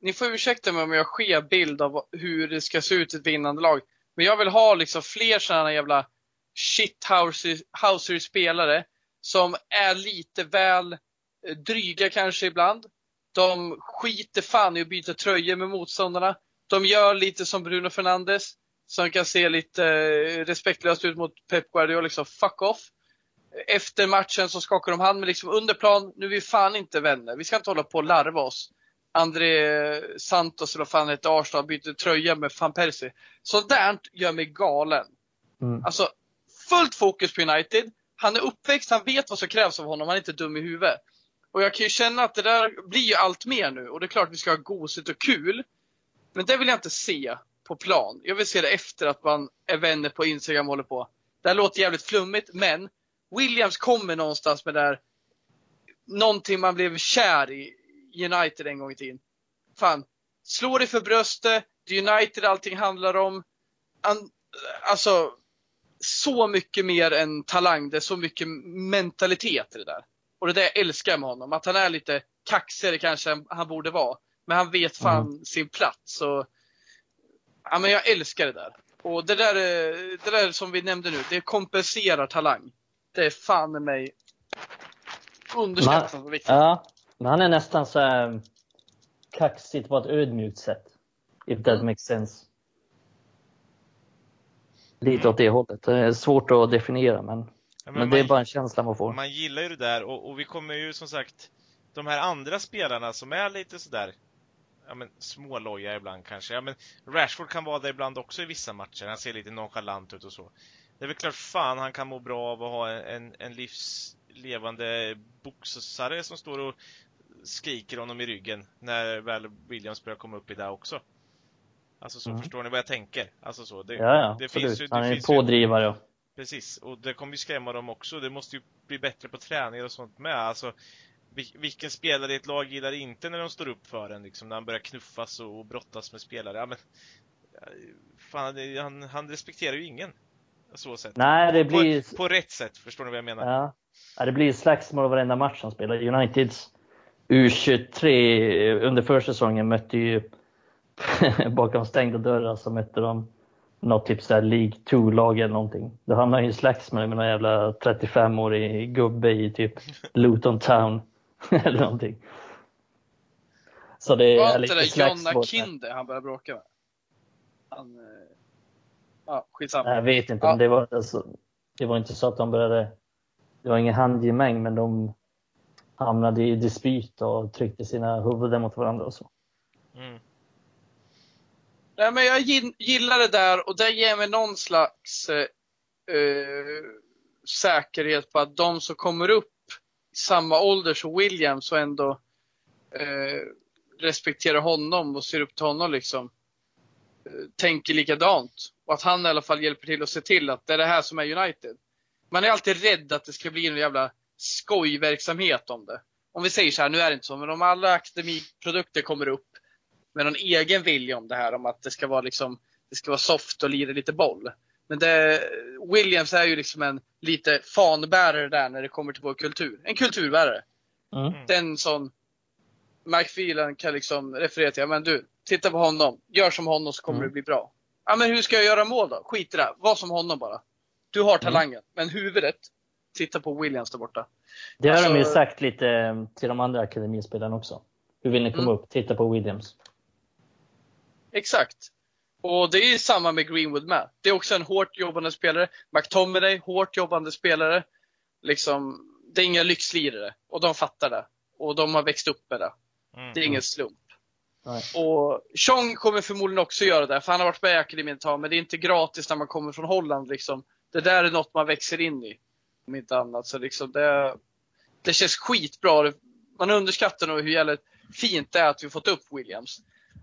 Ni får ursäkta mig om jag har skev bild av hur det ska se ut i ett vinnande lag. Men jag vill ha liksom fler sådana jävla shithouser spelare som är lite väl eh, dryga kanske ibland. De skiter fan i att byta tröjor med motståndarna. De gör lite som Bruno Fernandes som kan se lite eh, respektlöst ut mot Pep Guardiola. Liksom, fuck off. Efter matchen så skakar de hand med liksom under plan. Nu är vi fan inte vänner. Vi ska inte hålla på och larva oss. André Santos eller vad fan heter Arsenal byter tröja med van Persie. Där gör mig galen. Mm. Alltså, fullt fokus på United. Han är uppväxt, han vet vad som krävs av honom, han är inte dum i huvudet. Och jag kan ju känna att det där blir ju allt mer nu. Och det är klart vi ska ha gosigt och kul. Men det vill jag inte se på plan. Jag vill se det efter att man är vänner på Instagram och håller på. Det här låter jävligt flummigt, men Williams kommer någonstans med det där någonting man blev kär i United en gång i tiden. Fan, slå dig för bröstet, det är United allting handlar om. An, alltså, så mycket mer än talang, det är så mycket mentalitet i det där. Och det är det jag älskar med honom, att han är lite kaxigare kanske än han borde vara. Men han vet fan sin plats. Och, ja, men jag älskar det där. Och det där, det där som vi nämnde nu, det kompenserar talang. Det är fan i mig underskattat viktigt. Ja, men han är nästan så här kaxigt på ett ödmjukt sätt. If that makes sense. Lite åt det hållet. Det är svårt att definiera men, Ja, men det är man- bara en känsla man får. Man gillar ju det där och, och vi kommer ju som sagt De här andra spelarna som är lite sådär Ja men småloja ibland kanske. Ja men Rashford kan vara där ibland också i vissa matcher. Han ser lite nonchalant ut och så. Det är väl klart fan han kan må bra av att ha en, en livslevande boxare som står och skriker honom i ryggen när väl Williams börjar komma upp i det också. Alltså så, Mm. förstår ni vad jag tänker? Alltså så. Det, Ja, ja det finns ju, det han är finns ju pådrivare. Ja. Precis, och det kommer ju skrämma dem också. Det måste ju bli bättre på träningar och sånt med. Alltså, vil- vilken spelare i ett lag gillar inte när de står upp för en, liksom, när han börjar knuffas och, och brottas med spelare? Ja, men, eh, fan, han, han respekterar ju ingen. Så sätt. Nej, det blir, På, på rätt sätt, förstår ni vad jag menar? ja. Ja, det blir slagsmål varenda match han spelar. Uniteds U23 under försäsongen mötte ju bakom stängda dörrar så mötte de något typ såhär League 2-lag eller någonting. Då hamnade han i slagsmål med någon jävla 35-årig gubbe i typ Luton Town eller någonting. Så det Var är inte lite det Jonna. Kinde han började bråka med? Han, eh, ja, skitsamma. Jag vet inte, Ja. det var, alltså, det var inte så att de började, det var ingen handgemäng, men de hamnade i dispyt och tryckte sina huvuden mot varandra och så. Mm. Nej, men jag gill- gillar det där och det ger mig någon slags eh, eh, säkerhet på att de som kommer upp i samma ålder som Williams och ändå eh, respekterar honom och ser upp till honom liksom eh, tänker likadant. Och att han i alla fall hjälper till att se till att det är det här som är United. Man är alltid rädd att det ska bli en jävla skojverksamhet om det. Om vi säger så här, nu är det inte så, men om alla akademiprodukter kommer upp med någon egen vilja om det här, om att det ska vara liksom, det ska vara soft och lira lite boll. Men det, Williams är ju liksom en lite fanbärare där när det kommer till vår kultur. En kulturbärare. Mm. Den som Mike Phelan kan liksom referera till. Ja, men du, titta på honom. Gör som honom så kommer Mm. det bli bra. Ja, men hur ska jag göra mål då? Skit i det. Var som honom bara. Du har talangen, men huvudet, titta på Williams där borta. Det har de ju Alltså- sagt lite eh, till de andra akademispelarna också. Hur vill ni komma Mm. upp? Titta på Williams. Exakt. Och det är ju samma med Greenwood med. Det är också en hårt jobbande spelare. McTominay, hårt jobbande spelare. Liksom, det är inga lyxlirare. Och de fattar det. Och de har växt upp med det. Mm. Det är ingen slump. Nej. Och Chong kommer förmodligen också göra det, för han har varit med i akademin ett tag, men det är inte gratis när man kommer från Holland. Liksom. Det där är något man växer in i, om inte annat. Så liksom det, det känns skitbra. Man underskattar nog hur jävligt fint det är att vi fått upp Williams.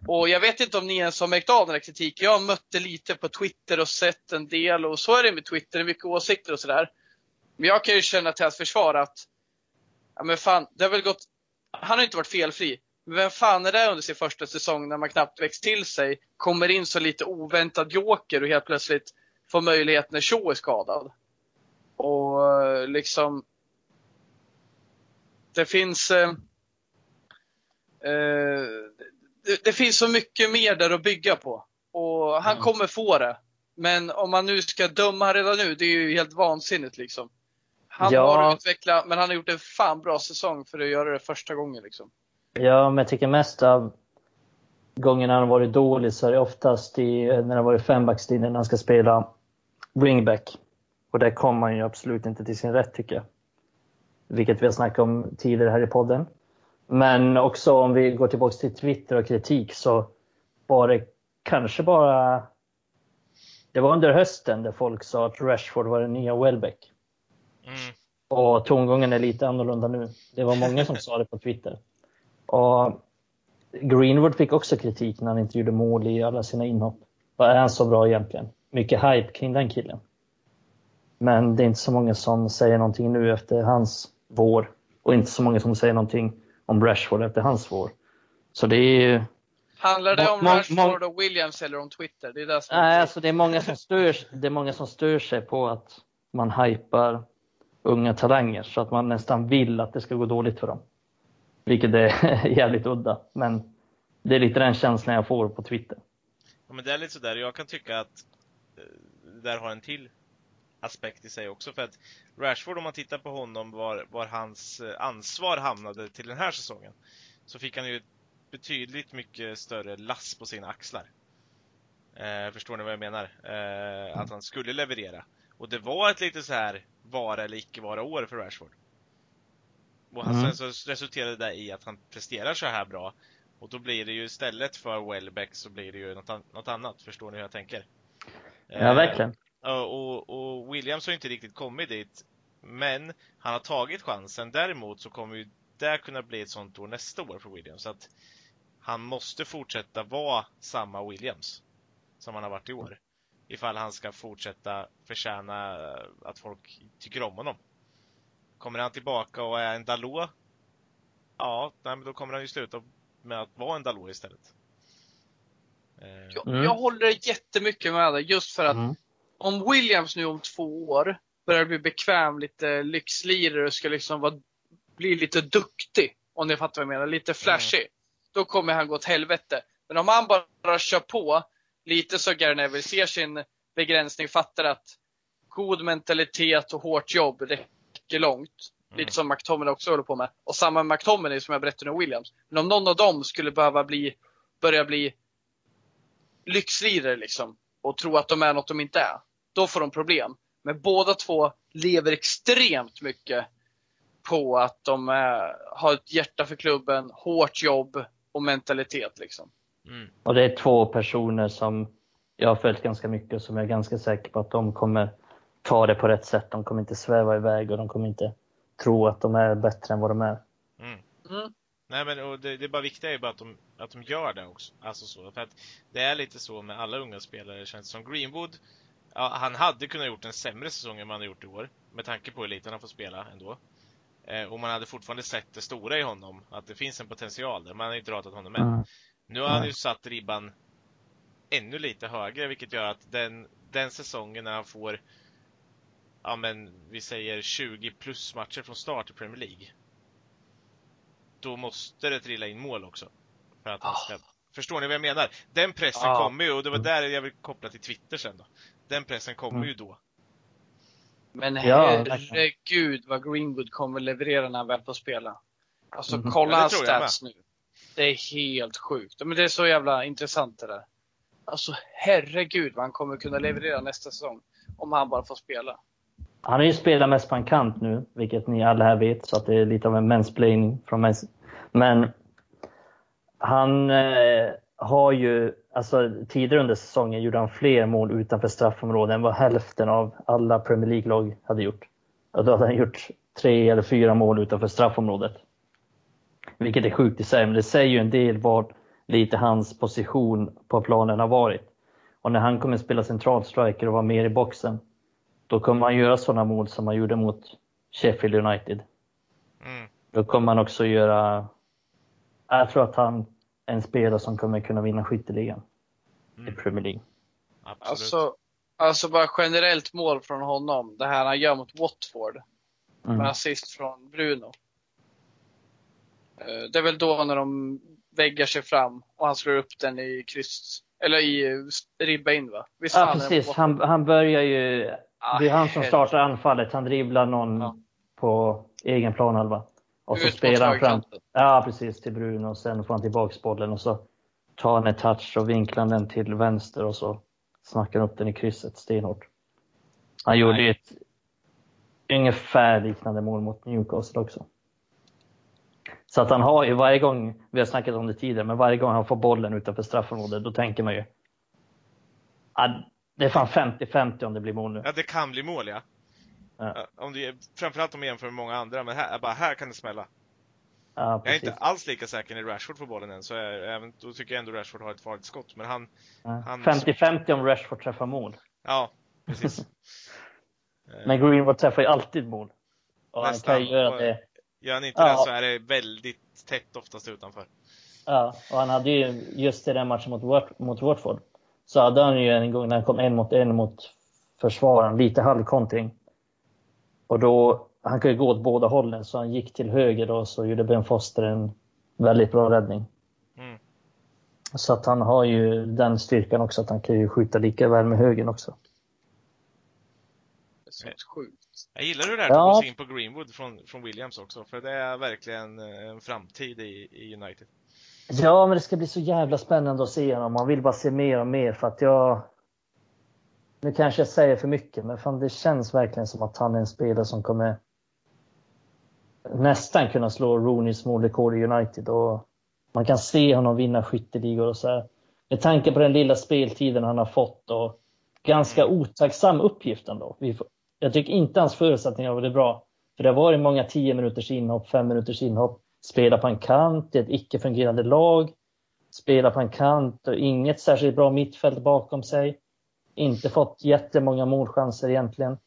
Och jag vet inte om ni ens har märkt av den här kritiken. Jag har mött det lite på Twitter och sett en del och så är det med Twitter, det är mycket åsikter och sådär. Men jag kan ju känna till hans försvar att, ja men fan, det har väl gått, han har inte varit felfri. Men vem fan är det under sin första säsong när man knappt växt till sig, kommer in så lite oväntad joker och helt plötsligt får möjlighet när Shaw är skadad. Och eh, liksom, det finns eh, eh, det, det finns så mycket mer där att bygga på. Och han Mm. kommer få det. Men om man nu ska döma redan nu, det är ju helt vansinnigt liksom. Han Ja. har utvecklat, men han har gjort en fan bra säsong för att göra det första gången liksom. Ja, men jag tycker mest av gångerna han har varit dålig så är det oftast i, när det har varit fembackslinjen när han ska spela wingback. Och där kommer han ju absolut inte till sin rätt tycker jag. Vilket vi har snackat om tidigare här i podden. Men också om vi går tillbaka till Twitter och kritik så var det kanske bara... Det var under hösten där folk sa att Rashford var den nya Welbeck. Mm. Och tongången är lite annorlunda nu. Det var många som sa det på Twitter. Och Greenwood fick också kritik när han inte gjorde mål i alla sina inhopp. Vad är han så bra egentligen? Mycket hype kring den killen. Men det är inte så många som säger någonting nu efter hans vår. Och inte så många som säger någonting om Rashford efter hans vår. Så det är ju... Handlar det om må- Rashford och Williams eller om Twitter? Det är det som Nej, alltså det är många som stör, det är många som stör sig på att man hypar unga talanger så att man nästan vill att det ska gå dåligt för dem. Vilket är jävligt udda, men det är lite den känslan jag får på Twitter. Ja, men det är lite sådär, jag kan tycka att eh, där har en till aspekt i sig också. För att Rashford, om man tittar på honom, var, var hans eh, ansvar hamnade till den här säsongen, så fick han ju betydligt mycket större lass på sina axlar. Eh, förstår ni vad jag menar? Eh, att han skulle leverera. Och det var ett lite så här vara eller icke vara år för Rashford. Och han, Mm. sen så resulterade det i att han presterar så här bra. Och då blir det ju istället för Welbeck så blir det ju något, an- något annat. Förstår ni hur jag tänker? Ja, verkligen. Och, och Williams har inte riktigt kommit dit. Men han har tagit chansen. Däremot så kommer ju det kunna bli ett sånt år nästa år för Williams. Så att han måste fortsätta vara samma Williams som han har varit i år. Ifall han ska fortsätta förtjäna att folk tycker om honom. Kommer han tillbaka och är en Dalot? Ja, nej, men då kommer han ju sluta med att vara en Dalot istället. Eh, Jag, Mm. jag håller jättemycket med dig just för att Mm. Om Williams nu om två år börjar bli bekväm, lite lyxlirare och ska liksom vara, bli lite duktig, om ni fattar vad jag menar, lite flashy. Då kommer han gå åt helvete. Men om han bara kör på, lite så Gary Neville ser sin begränsning, fattar att god mentalitet och hårt jobb räcker långt. Mm. Lite som McTominay också håller på med. Och samma med McTominay som jag berättade om Williams. Men om någon av dem skulle behöva bli, börja bli lyxlirare liksom och tro att de är något de inte är. Då får de problem. Men båda två lever extremt mycket på att de är, har ett hjärta för klubben, hårt jobb och mentalitet liksom. mm. Och det är två personer som jag har följt ganska mycket och som jag är ganska säker på att de kommer ta det på rätt sätt. De kommer inte sväva iväg och de kommer inte tro att de är bättre än vad de är. Mm. Mm. Nej men och det, det är bara viktiga är bara att de, att de gör det också. Alltså så. För att det är lite så med alla unga spelare, det känns som Greenwood. Ja, han hade kunnat gjort en sämre säsong än han har gjort i år. Med tanke på hur lite han får spela ändå. Eh, och man hade fortfarande sett det stora i honom. Att det finns en potential där. Man hade inte ratat honom än. Mm. Nu har han ju satt ribban ännu lite högre, vilket gör att den, den säsongen när han får, ja men vi säger 20 plus matcher från start i Premier League. Då måste det trilla in mål också. För att han ska, förstår ni vad jag menar? Den pressen Ja. kommer ju, och det var där jag vill koppla till Twitter sen då. Den pressen kommer Mm. ju då. Men Ja, herregud vad Greenwood kommer leverera när han väl får spela. Alltså Mhm. kolla Ja, hans stats nu. Det är helt sjukt. Men det är så jävla intressant det där. Alltså herregud vad han kommer kunna leverera nästa säsong. Om han bara får spela. Han har ju spelat mest på en kant nu, vilket ni alla här vet, så att det är lite av en mansplaining från mig. Men han eh, har ju, alltså tidigare under säsongen gjorde han fler mål utanför straffområdet än vad hälften av alla Premier League-lag hade gjort. Och då hade han gjort tre eller fyra mål utanför straffområdet. Vilket är sjukt i sig, men det säger ju en del vad lite hans position på planen har varit. Och när han kommer spela centralstriker och vara mer i boxen, då kommer han göra sådana mål som han gjorde mot Sheffield United. Mm. Då kommer han också göra... Jag tror att han en spelare som kommer kunna vinna skytteligan i Mm. Premier League. Absolut. Alltså, alltså bara generellt mål från honom. Det här han gör mot Watford. Mm. Med assist från Bruno. Eh, Det är väl då när de väggar sig fram och han slår upp den i kryss, eller i ribba in va? Visst Ja, precis. Han, han börjar ju... Ah, Det är han som helvete. startar anfallet. Han dribblar någon Ja. på egen planhalva. Och så spelar han fram... Ja, precis. Till Bruno. Och sen får han tillbaks bollen och så tar han en touch och vinklar den till vänster och så snackar han upp den i krysset stenhårt. Han gjorde ju ett ungefär liknande mål mot Newcastle också. Så att han har ju varje gång, vi har snackat om det tidigare, men varje gång han får bollen utanför straffområdet, då tänker man ju ah, det är fan 50-50 om det blir mål nu. Ja, det kan bli mål ja. Ja. Ja, Om du, framförallt om du jämför med många andra, men här, bara här kan det smälla. Ja, Jag är inte alls lika säker när Rashford får bollen än, så jag, då tycker jag ändå Rashford har ett farligt skott. Men han, Ja. han- 50-50 om Rashford träffar mål. ja, precis. Eh, Men Greenwood träffar ju alltid mål. Och han Nästan. kan ju göra det. Gör han inte Ja. det så är det väldigt tätt oftast utanför. Ja, och han hade ju just i den matchen mot, Wat- mot Watford så hade han ju en gång när han kom en mot en mot försvararen, lite halvkontring. Och då, han kunde gå åt båda hållen så han gick till höger då så gjorde Ben Foster en väldigt bra räddning. Mm. Så att han har ju den styrkan också att han kan ju skjuta lika väl med högern också. Det sjukt. Jag gillar hur det här Ja. togs in på Greenwood från, från Williams också, för det är verkligen eh, en framtid i, i United. Ja, men det ska bli så jävla spännande att se honom. Man vill bara se mer och mer för att jag... Nu kanske jag säger för mycket, men fan det känns verkligen som att han är en spelare som kommer nästan kunna slå Rooneys målrekord i United och man kan se honom vinna skytteligor och så här. Med tanke på den lilla speltiden han har fått och ganska otacksam uppgift ändå. Jag tycker inte hans förutsättningar har varit bra. För det har varit många 10 minuters inhopp, 5 minuters inhopp, spela på en kant i ett icke-fungerande lag, spela på en kant och inget särskilt bra mittfält bakom sig. Inte fått jättemånga målchanser egentligen.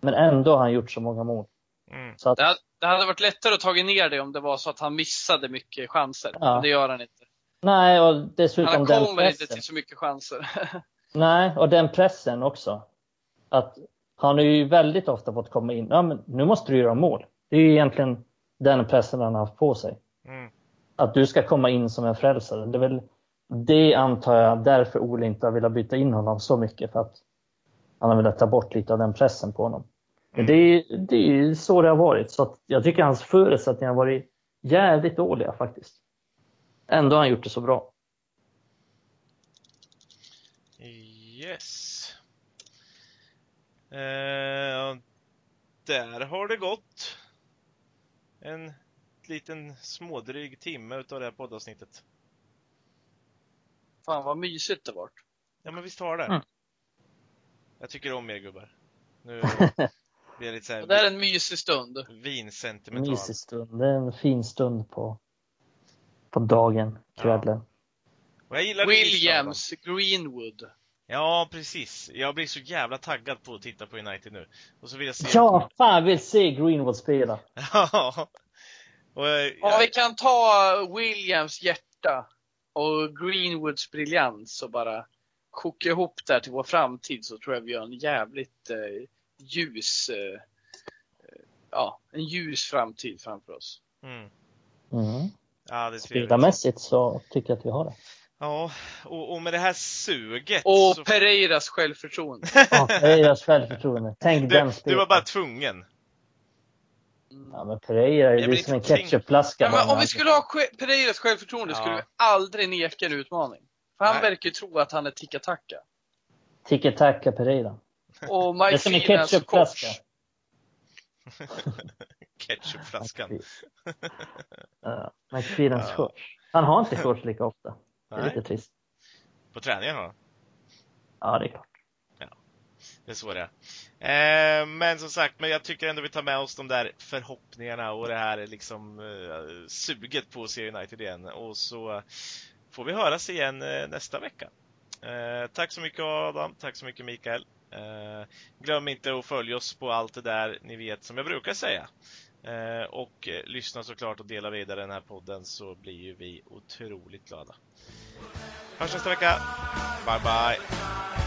Men ändå har han gjort så många mål. Mm. Så att, Det hade, det hade varit lättare att ta ner det om det var så att han missade mycket chanser. Ja. Men det gör han inte. nej, och dessutom Han den kommer inte pressen. till så mycket chanser. Nej, och den pressen också. Att han har ju väldigt ofta fått komma in. Ja, men nu måste du göra mål. Det är ju egentligen den pressen han har haft på sig. Mm. Att du ska komma in som en frälsare. Det är väl det antar jag därför Ole inte har velat byta in honom så mycket. För att han har velat ta bort lite av den pressen på honom. Men det är, det är ju så det har varit. Så jag tycker hans förutsättningar har varit jävligt dåliga faktiskt. Ändå har han gjort det så bra. Yes. Eh, där har det gått en liten smådryg timme utav det här poddavsnittet. Fan vad mysigt det vart. Ja men visst har det. Mm. Jag tycker om er gubbar. Nu blir lite såhär Och det är en mysig stund. vinsentimental. Mysig stund. Det är en fin stund på, på dagen, kvällen. Och jag gillar. Williams, Greenwood. Ja, precis. Jag blir så jävla taggad på att titta på United nu. Och så vill jag se... Ja, fan jag vill se Greenwood spela. Ja. Och, jag, Ja, vi kan ta Williams hjärta och Greenwoods briljans och bara koka ihop det här till vår framtid så tror jag vi har en jävligt eh, ljus, eh, eh, ja, en ljus framtid framför oss. mm. Mm. Ja, det. Spelarmässigt så tycker jag att vi har det. Ja, och, och med det här suget Och så... Pereiras självförtroende. Ja, Pereiras självförtroende. Tänk den Du, du spelaren. var bara tvungen. Ja, men Pereira är ju som en ketchupflaska. Ja, om vi skulle ha Pereiras självförtroende Ja. skulle vi aldrig neka en utmaning. För han Nej. verkar ju tro att han är tiki-taka. Tiki-taka Pereira. Och Det är Mike som en ketchupflaska. Ketchupflaskan. Ja, McFeedens Ja. shorts. Han har inte shorts lika ofta. Det är Nej, lite trist. på träningen då? Ja, det är klart. Det är så det är. Eh, men som sagt, men jag tycker ändå vi tar med oss de där förhoppningarna och det här liksom eh, suget på att se United igen. Och så får vi höras igen eh, nästa vecka. Eh, tack så mycket Adam, tack så mycket Mikael. Eh, glöm inte att följa oss på allt det där ni vet som jag brukar säga. Eh, och eh, lyssna såklart och dela vidare den här podden så blir ju vi otroligt glada. Hörs nästa vecka. Bye bye!